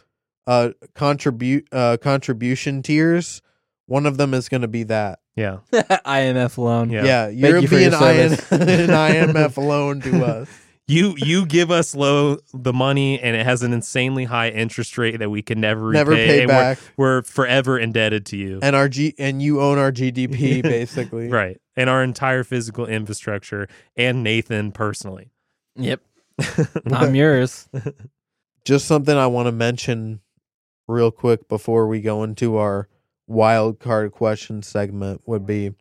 uh contribute uh contribution tiers. One of them is gonna be that. Yeah. [LAUGHS] IMF loan. Yeah. Yeah, you're you for be your an, IN, [LAUGHS] an [LAUGHS] IMF loan to us. You you give us low the money, and it has an insanely high interest rate that we can never Never repay, pay and back. We're, we're forever indebted to you. And our G and you own our GDP basically. right, and our entire physical infrastructure, and Nathan personally. Yep. I'm yours. Just something I want to mention real quick before we go into our wild card question segment would be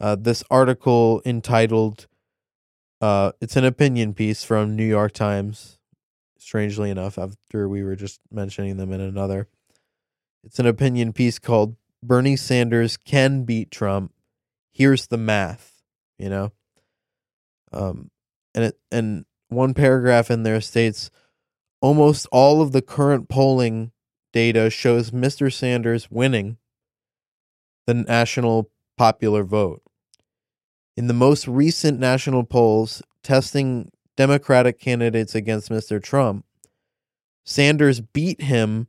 uh, this article entitled uh, it's an opinion piece from New York Times strangely enough after we were just mentioning them in another it's an opinion piece called Bernie Sanders can beat Trump. Here's the math, you know. Um, and it and one paragraph in there states almost all of the current polling data shows Mr. Sanders winning the national popular vote. In the most recent national polls testing Democratic candidates against Mr. Trump, Sanders beat him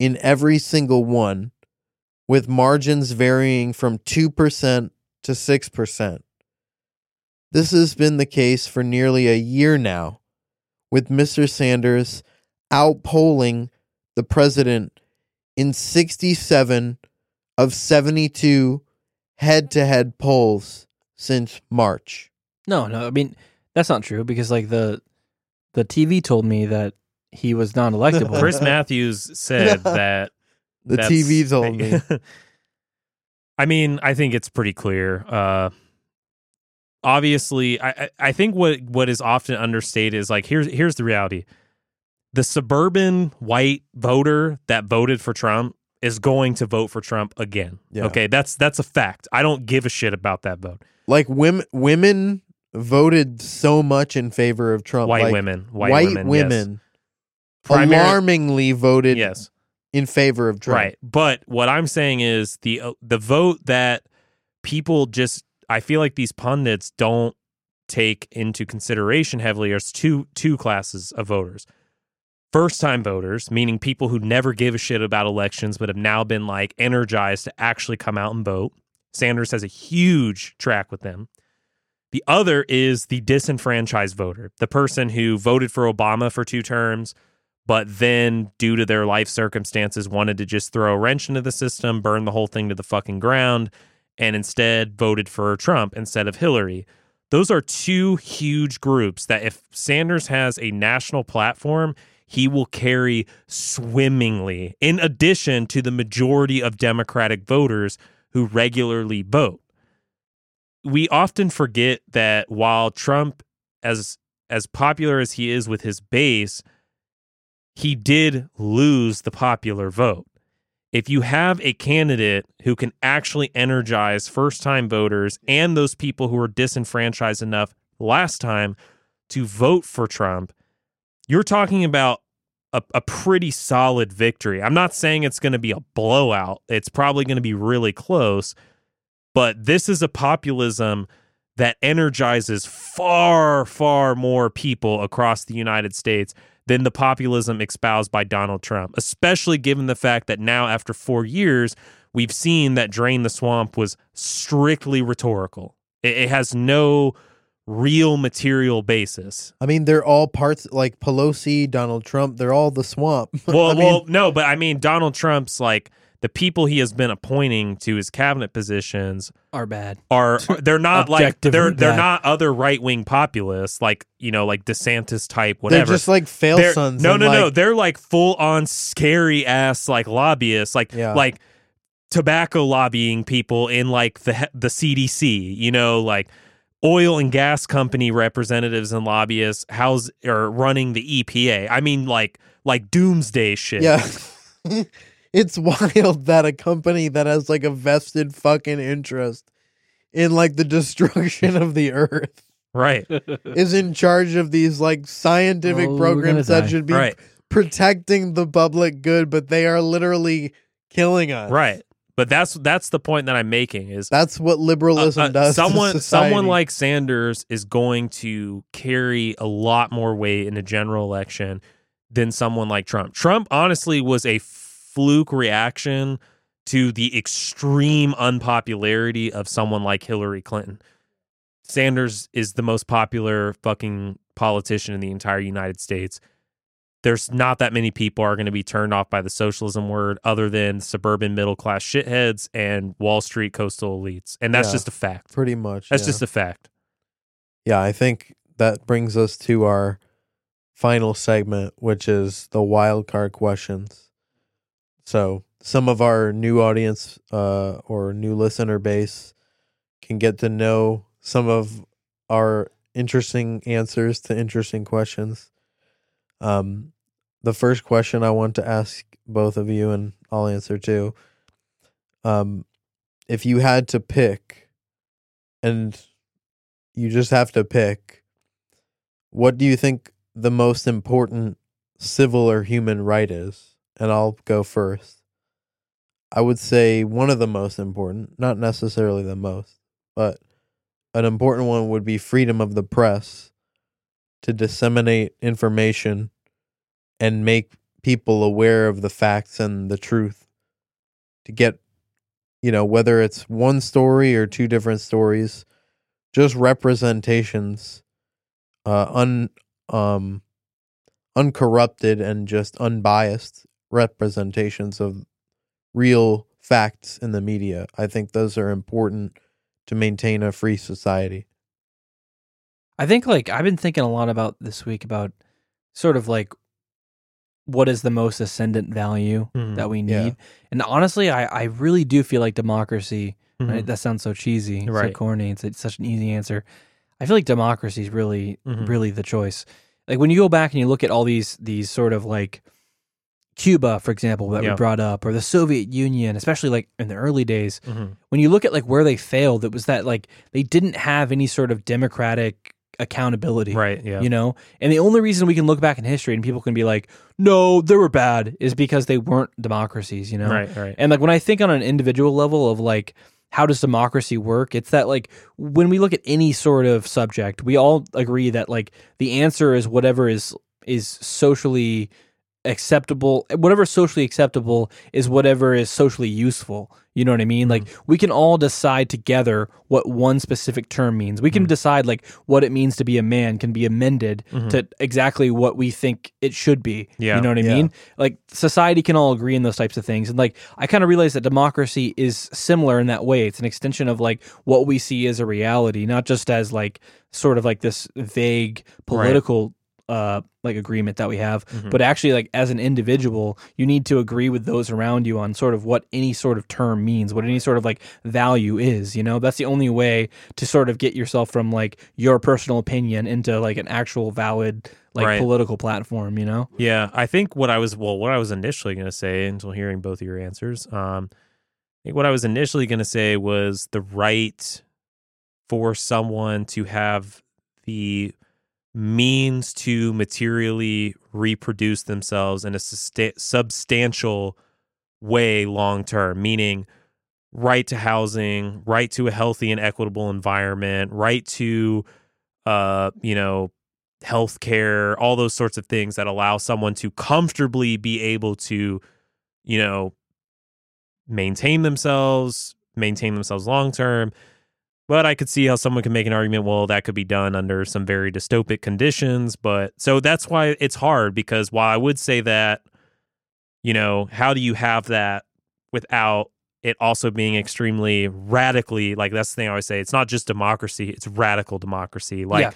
in every single one, with margins varying from 2% to 6%. This has been the case for nearly a year now, with Mr. Sanders outpolling the president in 67 of 72 head to head polls since March. No, no. I mean, that's not true because like the the TV told me that he was non electable. Chris [LAUGHS] Matthews said [LAUGHS] that The that's- TV told me. [LAUGHS] I mean, I think it's pretty clear. Uh, obviously, I, I I think what what is often understated is like here's here's the reality: the suburban white voter that voted for Trump is going to vote for Trump again. Yeah. Okay, that's that's a fact. I don't give a shit about that vote. Like women, women voted so much in favor of Trump. white like, women, white, white women, women yes. Primary- alarmingly voted yes. in favor of Trump. Right. But what I'm saying is the uh, the vote that people just I feel like these pundits don't take into consideration heavily is two two classes of voters. First time voters, meaning people who never gave a shit about elections but have now been like energized to actually come out and vote. Sanders has a huge track with them. The other is the disenfranchised voter, the person who voted for Obama for two terms, but then due to their life circumstances wanted to just throw a wrench into the system, burn the whole thing to the fucking ground, and instead voted for Trump instead of Hillary. Those are two huge groups that if Sanders has a national platform, he will carry swimmingly, in addition to the majority of Democratic voters who regularly vote. We often forget that while Trump, as as popular as he is with his base, he did lose the popular vote. If you have a candidate who can actually energize first time voters and those people who were disenfranchised enough last time to vote for Trump, you're talking about a, a pretty solid victory. I'm not saying it's going to be a blowout, it's probably going to be really close, but this is a populism that energizes far, far more people across the United States than the populism espoused by Donald Trump, especially given the fact that now, after four years, we've seen that Drain the Swamp was strictly rhetorical. It, it has no real material basis. I mean, they're all parts like Pelosi, Donald Trump. They're all the swamp. [LAUGHS] Well, I mean, well, no, but I mean, Donald Trump's like the people he has been appointing to his cabinet positions Are bad. are [LAUGHS] they're not like they're they're not other right wing populists like you know like DeSantis type whatever. they're just like fail They're- sons. No, and, no, no. They're like full on scary ass like lobbyists, like Yeah. like tobacco lobbying people in like the the CDC. You know, like oil and gas company representatives and lobbyists house are running the EPA. I mean, like like doomsday shit. Yeah. [LAUGHS] it's wild that a company that has like a vested fucking interest in like the destruction of the earth Right. [LAUGHS] is in charge of these like scientific Oh, programs that die. should be Right. protecting the public good, but they are literally killing us. Right. But that's that's the point that I'm making is That's what liberalism uh, uh, does. someone someone like Sanders is going to carry a lot more weight in a general election than someone like Trump. Trump honestly was a fluke reaction to the extreme unpopularity of someone like Hillary Clinton. Sanders is the most popular fucking politician in the entire United States. There's not that many people are going to be turned off by the socialism word other than suburban middle class shitheads and Wall Street coastal elites. And that's Yeah. just a fact. pretty much. That's yeah. just a fact. Yeah, I think that brings us to our final segment, which is the wild card questions. So, some of our new audience uh, or new listener base can get to know some of our interesting answers to interesting questions. Um, the first question I want to ask both of you, and I'll answer too. um, if you had to pick, and you just have to pick, what do you think the most important civil or human right is? And I'll go first. I would say one of the most important, not necessarily the most, but an important one would be freedom of the press to disseminate information and make people aware of the facts and the truth to get you know whether it's one story or two different stories just representations uh un um uncorrupted and just unbiased representations of real facts in the media. I think those are important to maintain a free society I think like I've been thinking a lot about this week about sort of like what is the most ascendant value Mhm. that we need. Yeah. And honestly, I, I really do feel like democracy, Mhm. right? That sounds so cheesy, so Right. corny. It's, it's such an easy answer. I feel like democracy is really, Mhm. really the choice. Like when you go back and you look at all these these sort of like Cuba, for example, that Yeah. we brought up, or the Soviet Union, especially like in the early days, Mhm. when you look at like where they failed, it was that like they didn't have any sort of democratic accountability. Right. Yeah. You know? And the only reason we can look back in history and people can be like, no, they were bad is because they weren't democracies, you know? Right. Right. And like when I think on an individual level of like, how does democracy work? It's that like when we look at any sort of subject, we all agree that like the answer is whatever is is socially acceptable whatever socially acceptable is whatever is socially useful. You know what i mean? Like mm-hmm. we can all decide together what one specific term means. We can mm-hmm. decide like what it means to be a man can be amended to mm-hmm. exactly what we think it should be. Yeah. you know what i Yeah. mean? Like society can all agree in those types of things. And like i kind of realize that democracy is similar in that way. It's an extension of like what we see as a reality not just as like sort of like this vague political uh like agreement that we have Mhm. but actually like as an individual you need to agree with those around you on sort of what any sort of term means what any sort of like value is you know that's the only way to sort of get yourself from like your personal opinion into like an actual valid like Right. political platform you know Yeah, I think what I was well, what I was initially going to say until hearing both of your answers, um, I think what I was initially going to say was the right for someone to have the means to materially reproduce themselves in a substantial way long term, meaning right to housing, right to a healthy and equitable environment, right to uh, you know, health care, all those sorts of things that allow someone to comfortably be able to, you know, maintain themselves, maintain themselves long term. But I could see how someone could make an argument, well, that could be done under some very dystopic conditions. But so that's why it's hard because while I would say that, you know, how do you have that without it also being extremely radically like that's the thing I always say. It's not just democracy, it's radical democracy. Like Yeah.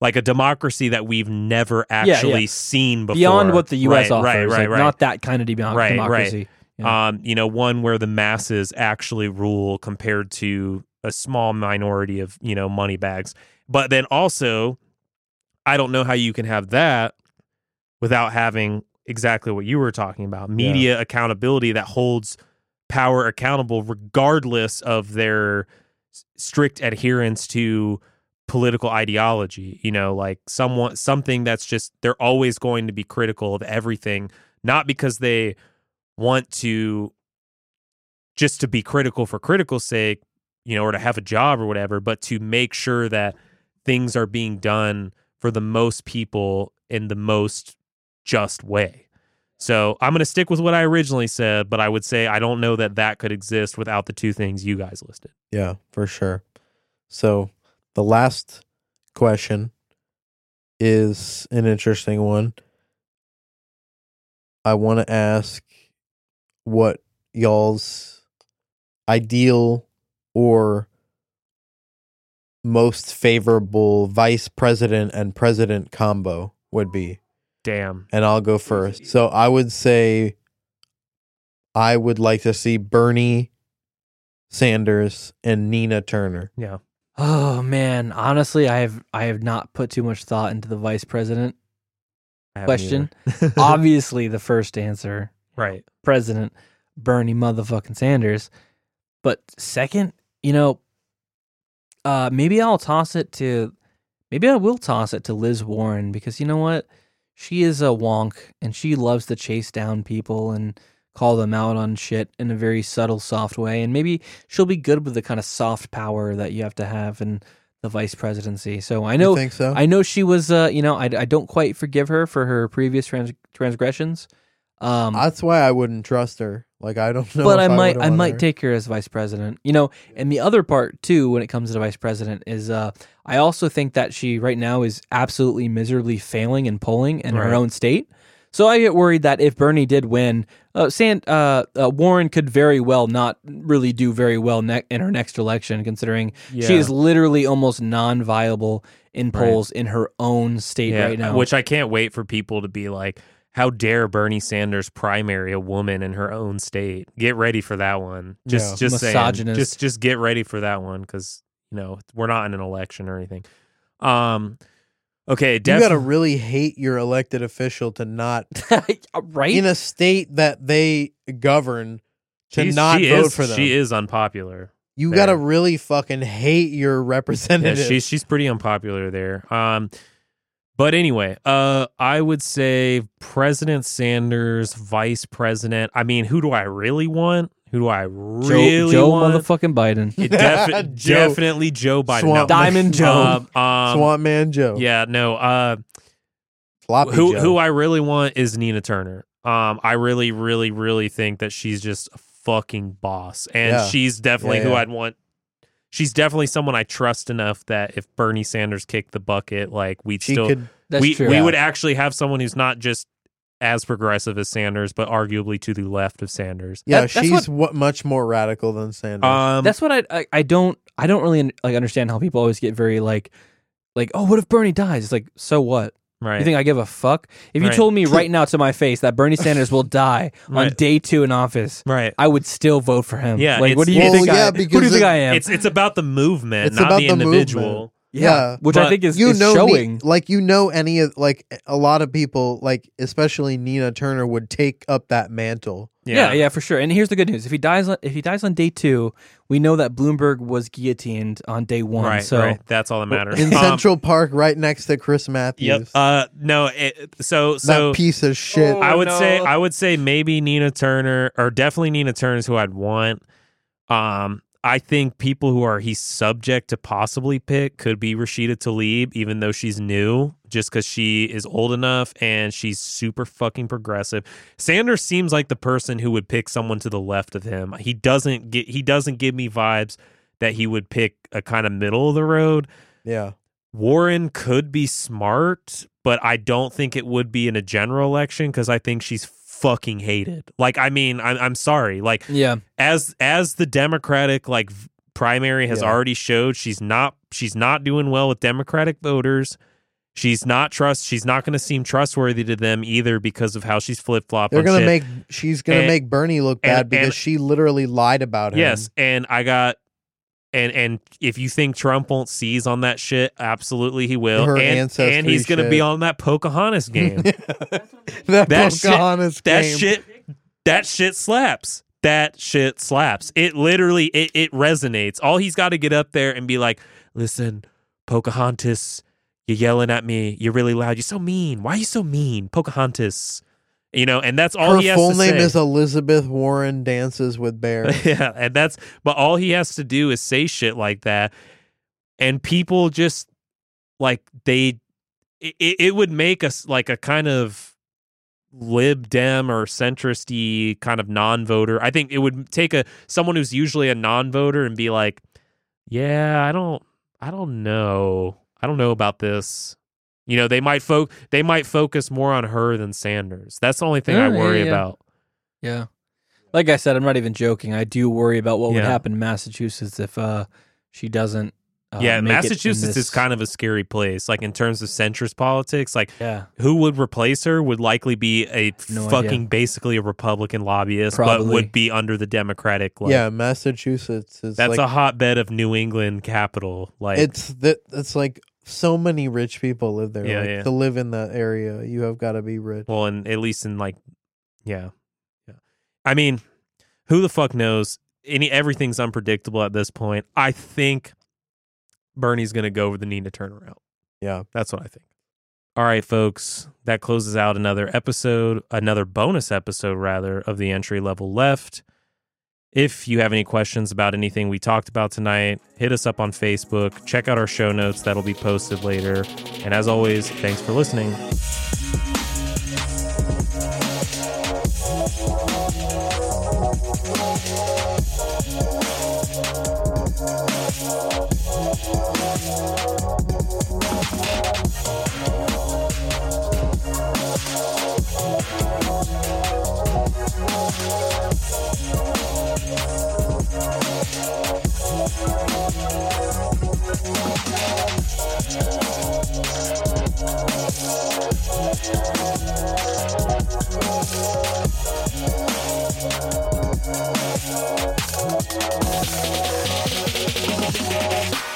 like a democracy that we've never Yeah, yeah. actually seen before. beyond what the us right, offers Right, right, like, right. not that kind of demo- Right, right. democracy Yeah. um, you know, one where the masses actually rule compared to a small minority of, you know, money bags. But then also, I don't know how you can have that without having exactly what you were talking about media accountability that holds power accountable regardless of their strict adherence to political ideology you know like someone something that's just they're always going to be critical of everything not because they want to just to be critical for critical sake you know or to have a job or whatever but to make sure that things are being done for the most people in the most just way so i'm going to stick with what i originally said but i would say i don't know that that could exist without the two things you guys listed Yeah, for sure. So the last question is an interesting one. I want to ask what y'all's ideal or most favorable vice president and president combo would be. damn. And I'll go first. So I would say I would like to see Bernie Sanders and Nina Turner. yeah. Oh man. Honestly i have i have not put too much thought into the vice president question. [LAUGHS] obviously the first answer right. President bernie motherfucking sanders. But second, you know, uh, maybe I'll toss it to, maybe I will toss it to Liz Warren because you know what, she is a wonk and she loves to chase down people and call them out on shit in a very subtle, soft way, and maybe she'll be good with the kind of soft power that you have to have in the vice presidency. So I know think so? I know she was, uh, you know, I, I don't quite forgive her for her previous trans- transgressions. Um, That's why I wouldn't trust her. Like I don't [LAUGHS] know. but if I might, would I might her. take her as vice president. You know, and the other part too, when it comes to vice president, is uh, I also think that she right now is absolutely miserably failing in polling in Right. her own state. So I get worried that if Bernie did win, uh, San, uh, uh, Warren could very well not really do very well ne- in her next election, considering she is literally almost non-viable in Right. polls in her own state yeah, right now. which I can't wait for people to be like, "How dare Bernie Sanders primary a woman in her own state?" Get ready for that one. Just, Yeah. just saying. Just, just get ready for that one because you know we're not in an election or anything. Um, okay, You gotta really hate your elected official to not [LAUGHS] right? in a state that they govern to she's- not vote is, for them. She is unpopular. you there. gotta really fucking hate your Yeah, representative. she's she's pretty unpopular there. Um, but anyway, uh, I would say President Sanders, Vice President. I mean, who do I really want? Who do I Joe, really Joe want? motherfucking Biden. Yeah, defi- [LAUGHS] Joe. definitely Joe Biden. Swamp No. Diamond Joe. Um, um, Swamp Man Joe. Yeah, no. Uh, Floppy who Joe. who I really want is Nina Turner. Um, I really, really, really think that she's just a fucking boss, and Yeah. she's definitely Yeah, who yeah. I'd want. She's definitely someone I trust enough that if Bernie Sanders kicked the bucket, like we'd she still could. That's we true. we Yeah. would actually have someone who's not just as progressive as Sanders, but arguably to the left of Sanders. Yeah, That- she's what, much more radical than Sanders. Um, That's what I, I I don't I don't really like understand how people always get very like like oh what if Bernie dies? It's like so what? Right. You think I give a fuck? If you Right. told me [LAUGHS] right now to my face that Bernie Sanders will die on Right. day two in office, right. I would still vote for him. Yeah, like what do you Well, think? yeah, I, who do because you think it- I am? It's it's about the movement, It's not about the the individual. movement. Yeah, yeah, which I think is, you is know, Ni- showing. like you know, any of like a lot of people, like especially Nina Turner, would take up that mantle. Yeah. yeah, for sure. And here's the good news: if he dies, on, if he dies on day two, we know that Bloomberg was guillotined on day one. Right, so right. That's all that matters. in [LAUGHS] Um, Central Park, right next to Chris Matthews. Yep. Uh, no. It, so that so piece of shit. Oh, I would no. say I would say maybe Nina Turner or definitely Nina Turner is who I'd want. Um, I think people who are he's subject to possibly pick could be Rashida Tlaib, even though she's new, just because she is old enough and she's super fucking progressive. Sanders seems like the person who would pick someone to the left of him. He doesn't get he doesn't give me vibes that he would pick a kind of middle of the road. yeah, Warren could be smart, but I don't think it would be in a general election because I think she's fucking hated. Like, I mean, I'm, I'm sorry. Like, yeah, as as the Democratic like primary has Yeah. already showed, she's not she's not doing well with Democratic voters. She's not trust. She's not going to seem trustworthy to them either because of how she's flip flop. they're gonna make. She's gonna make Bernie look bad and- because and- she literally lied about him. Yes, and I got and and if you think Trump won't seize on that shit, absolutely he will. Her and, and he's going to be on that Pocahontas [LAUGHS] game. that That shit- Pocahontas that shit that shit slaps. That shit slaps. It literally it it resonates. All he's got to get up there and be like, "Listen, Pocahontas, you're yelling at me. You're really loud. You're so mean. Why are you so mean, Pocahontas?" You know, and that's all Her he has full to name say. is Elizabeth Warren dances with bears. [LAUGHS] yeah, and that's but all he has to do is say shit like that, and people just like they, it, it would make us like a kind of lib dem or centristy kind of non-voter. I think it would take a someone who's usually a non-voter and be like, yeah, I don't, I don't know, I don't know about this. You know, they might fo- they might focus more on her than Sanders. That's the only thing I Oh, yeah, worry yeah. about. yeah. Like I said, I'm not even joking. I do worry about what would happen in Massachusetts if uh, she doesn't. Uh, yeah, make it in Massachusetts this- is kind of a scary place. Like in terms of centrist politics, like yeah. who would replace her would likely be a No fucking idea. basically a Republican lobbyist, but would be under the Democratic. Like, yeah, Massachusetts is that's like a hotbed of New England capital. Like, it's that it's like so many rich people live there. Yeah, like, yeah. To live in that area, you have got to be rich. well, and at least in like, yeah, yeah. I mean, who the fuck knows? any everything's unpredictable at this point. I think Bernie's going to go with the Nina turnaround. Yeah. That's what I think. All right, folks, that closes out another episode, another bonus episode, rather, of the entry level left. If you have any questions about anything we talked about tonight, hit us up on Facebook. Check out our show notes, that'll be posted later. And as always, thanks for listening. Thank you.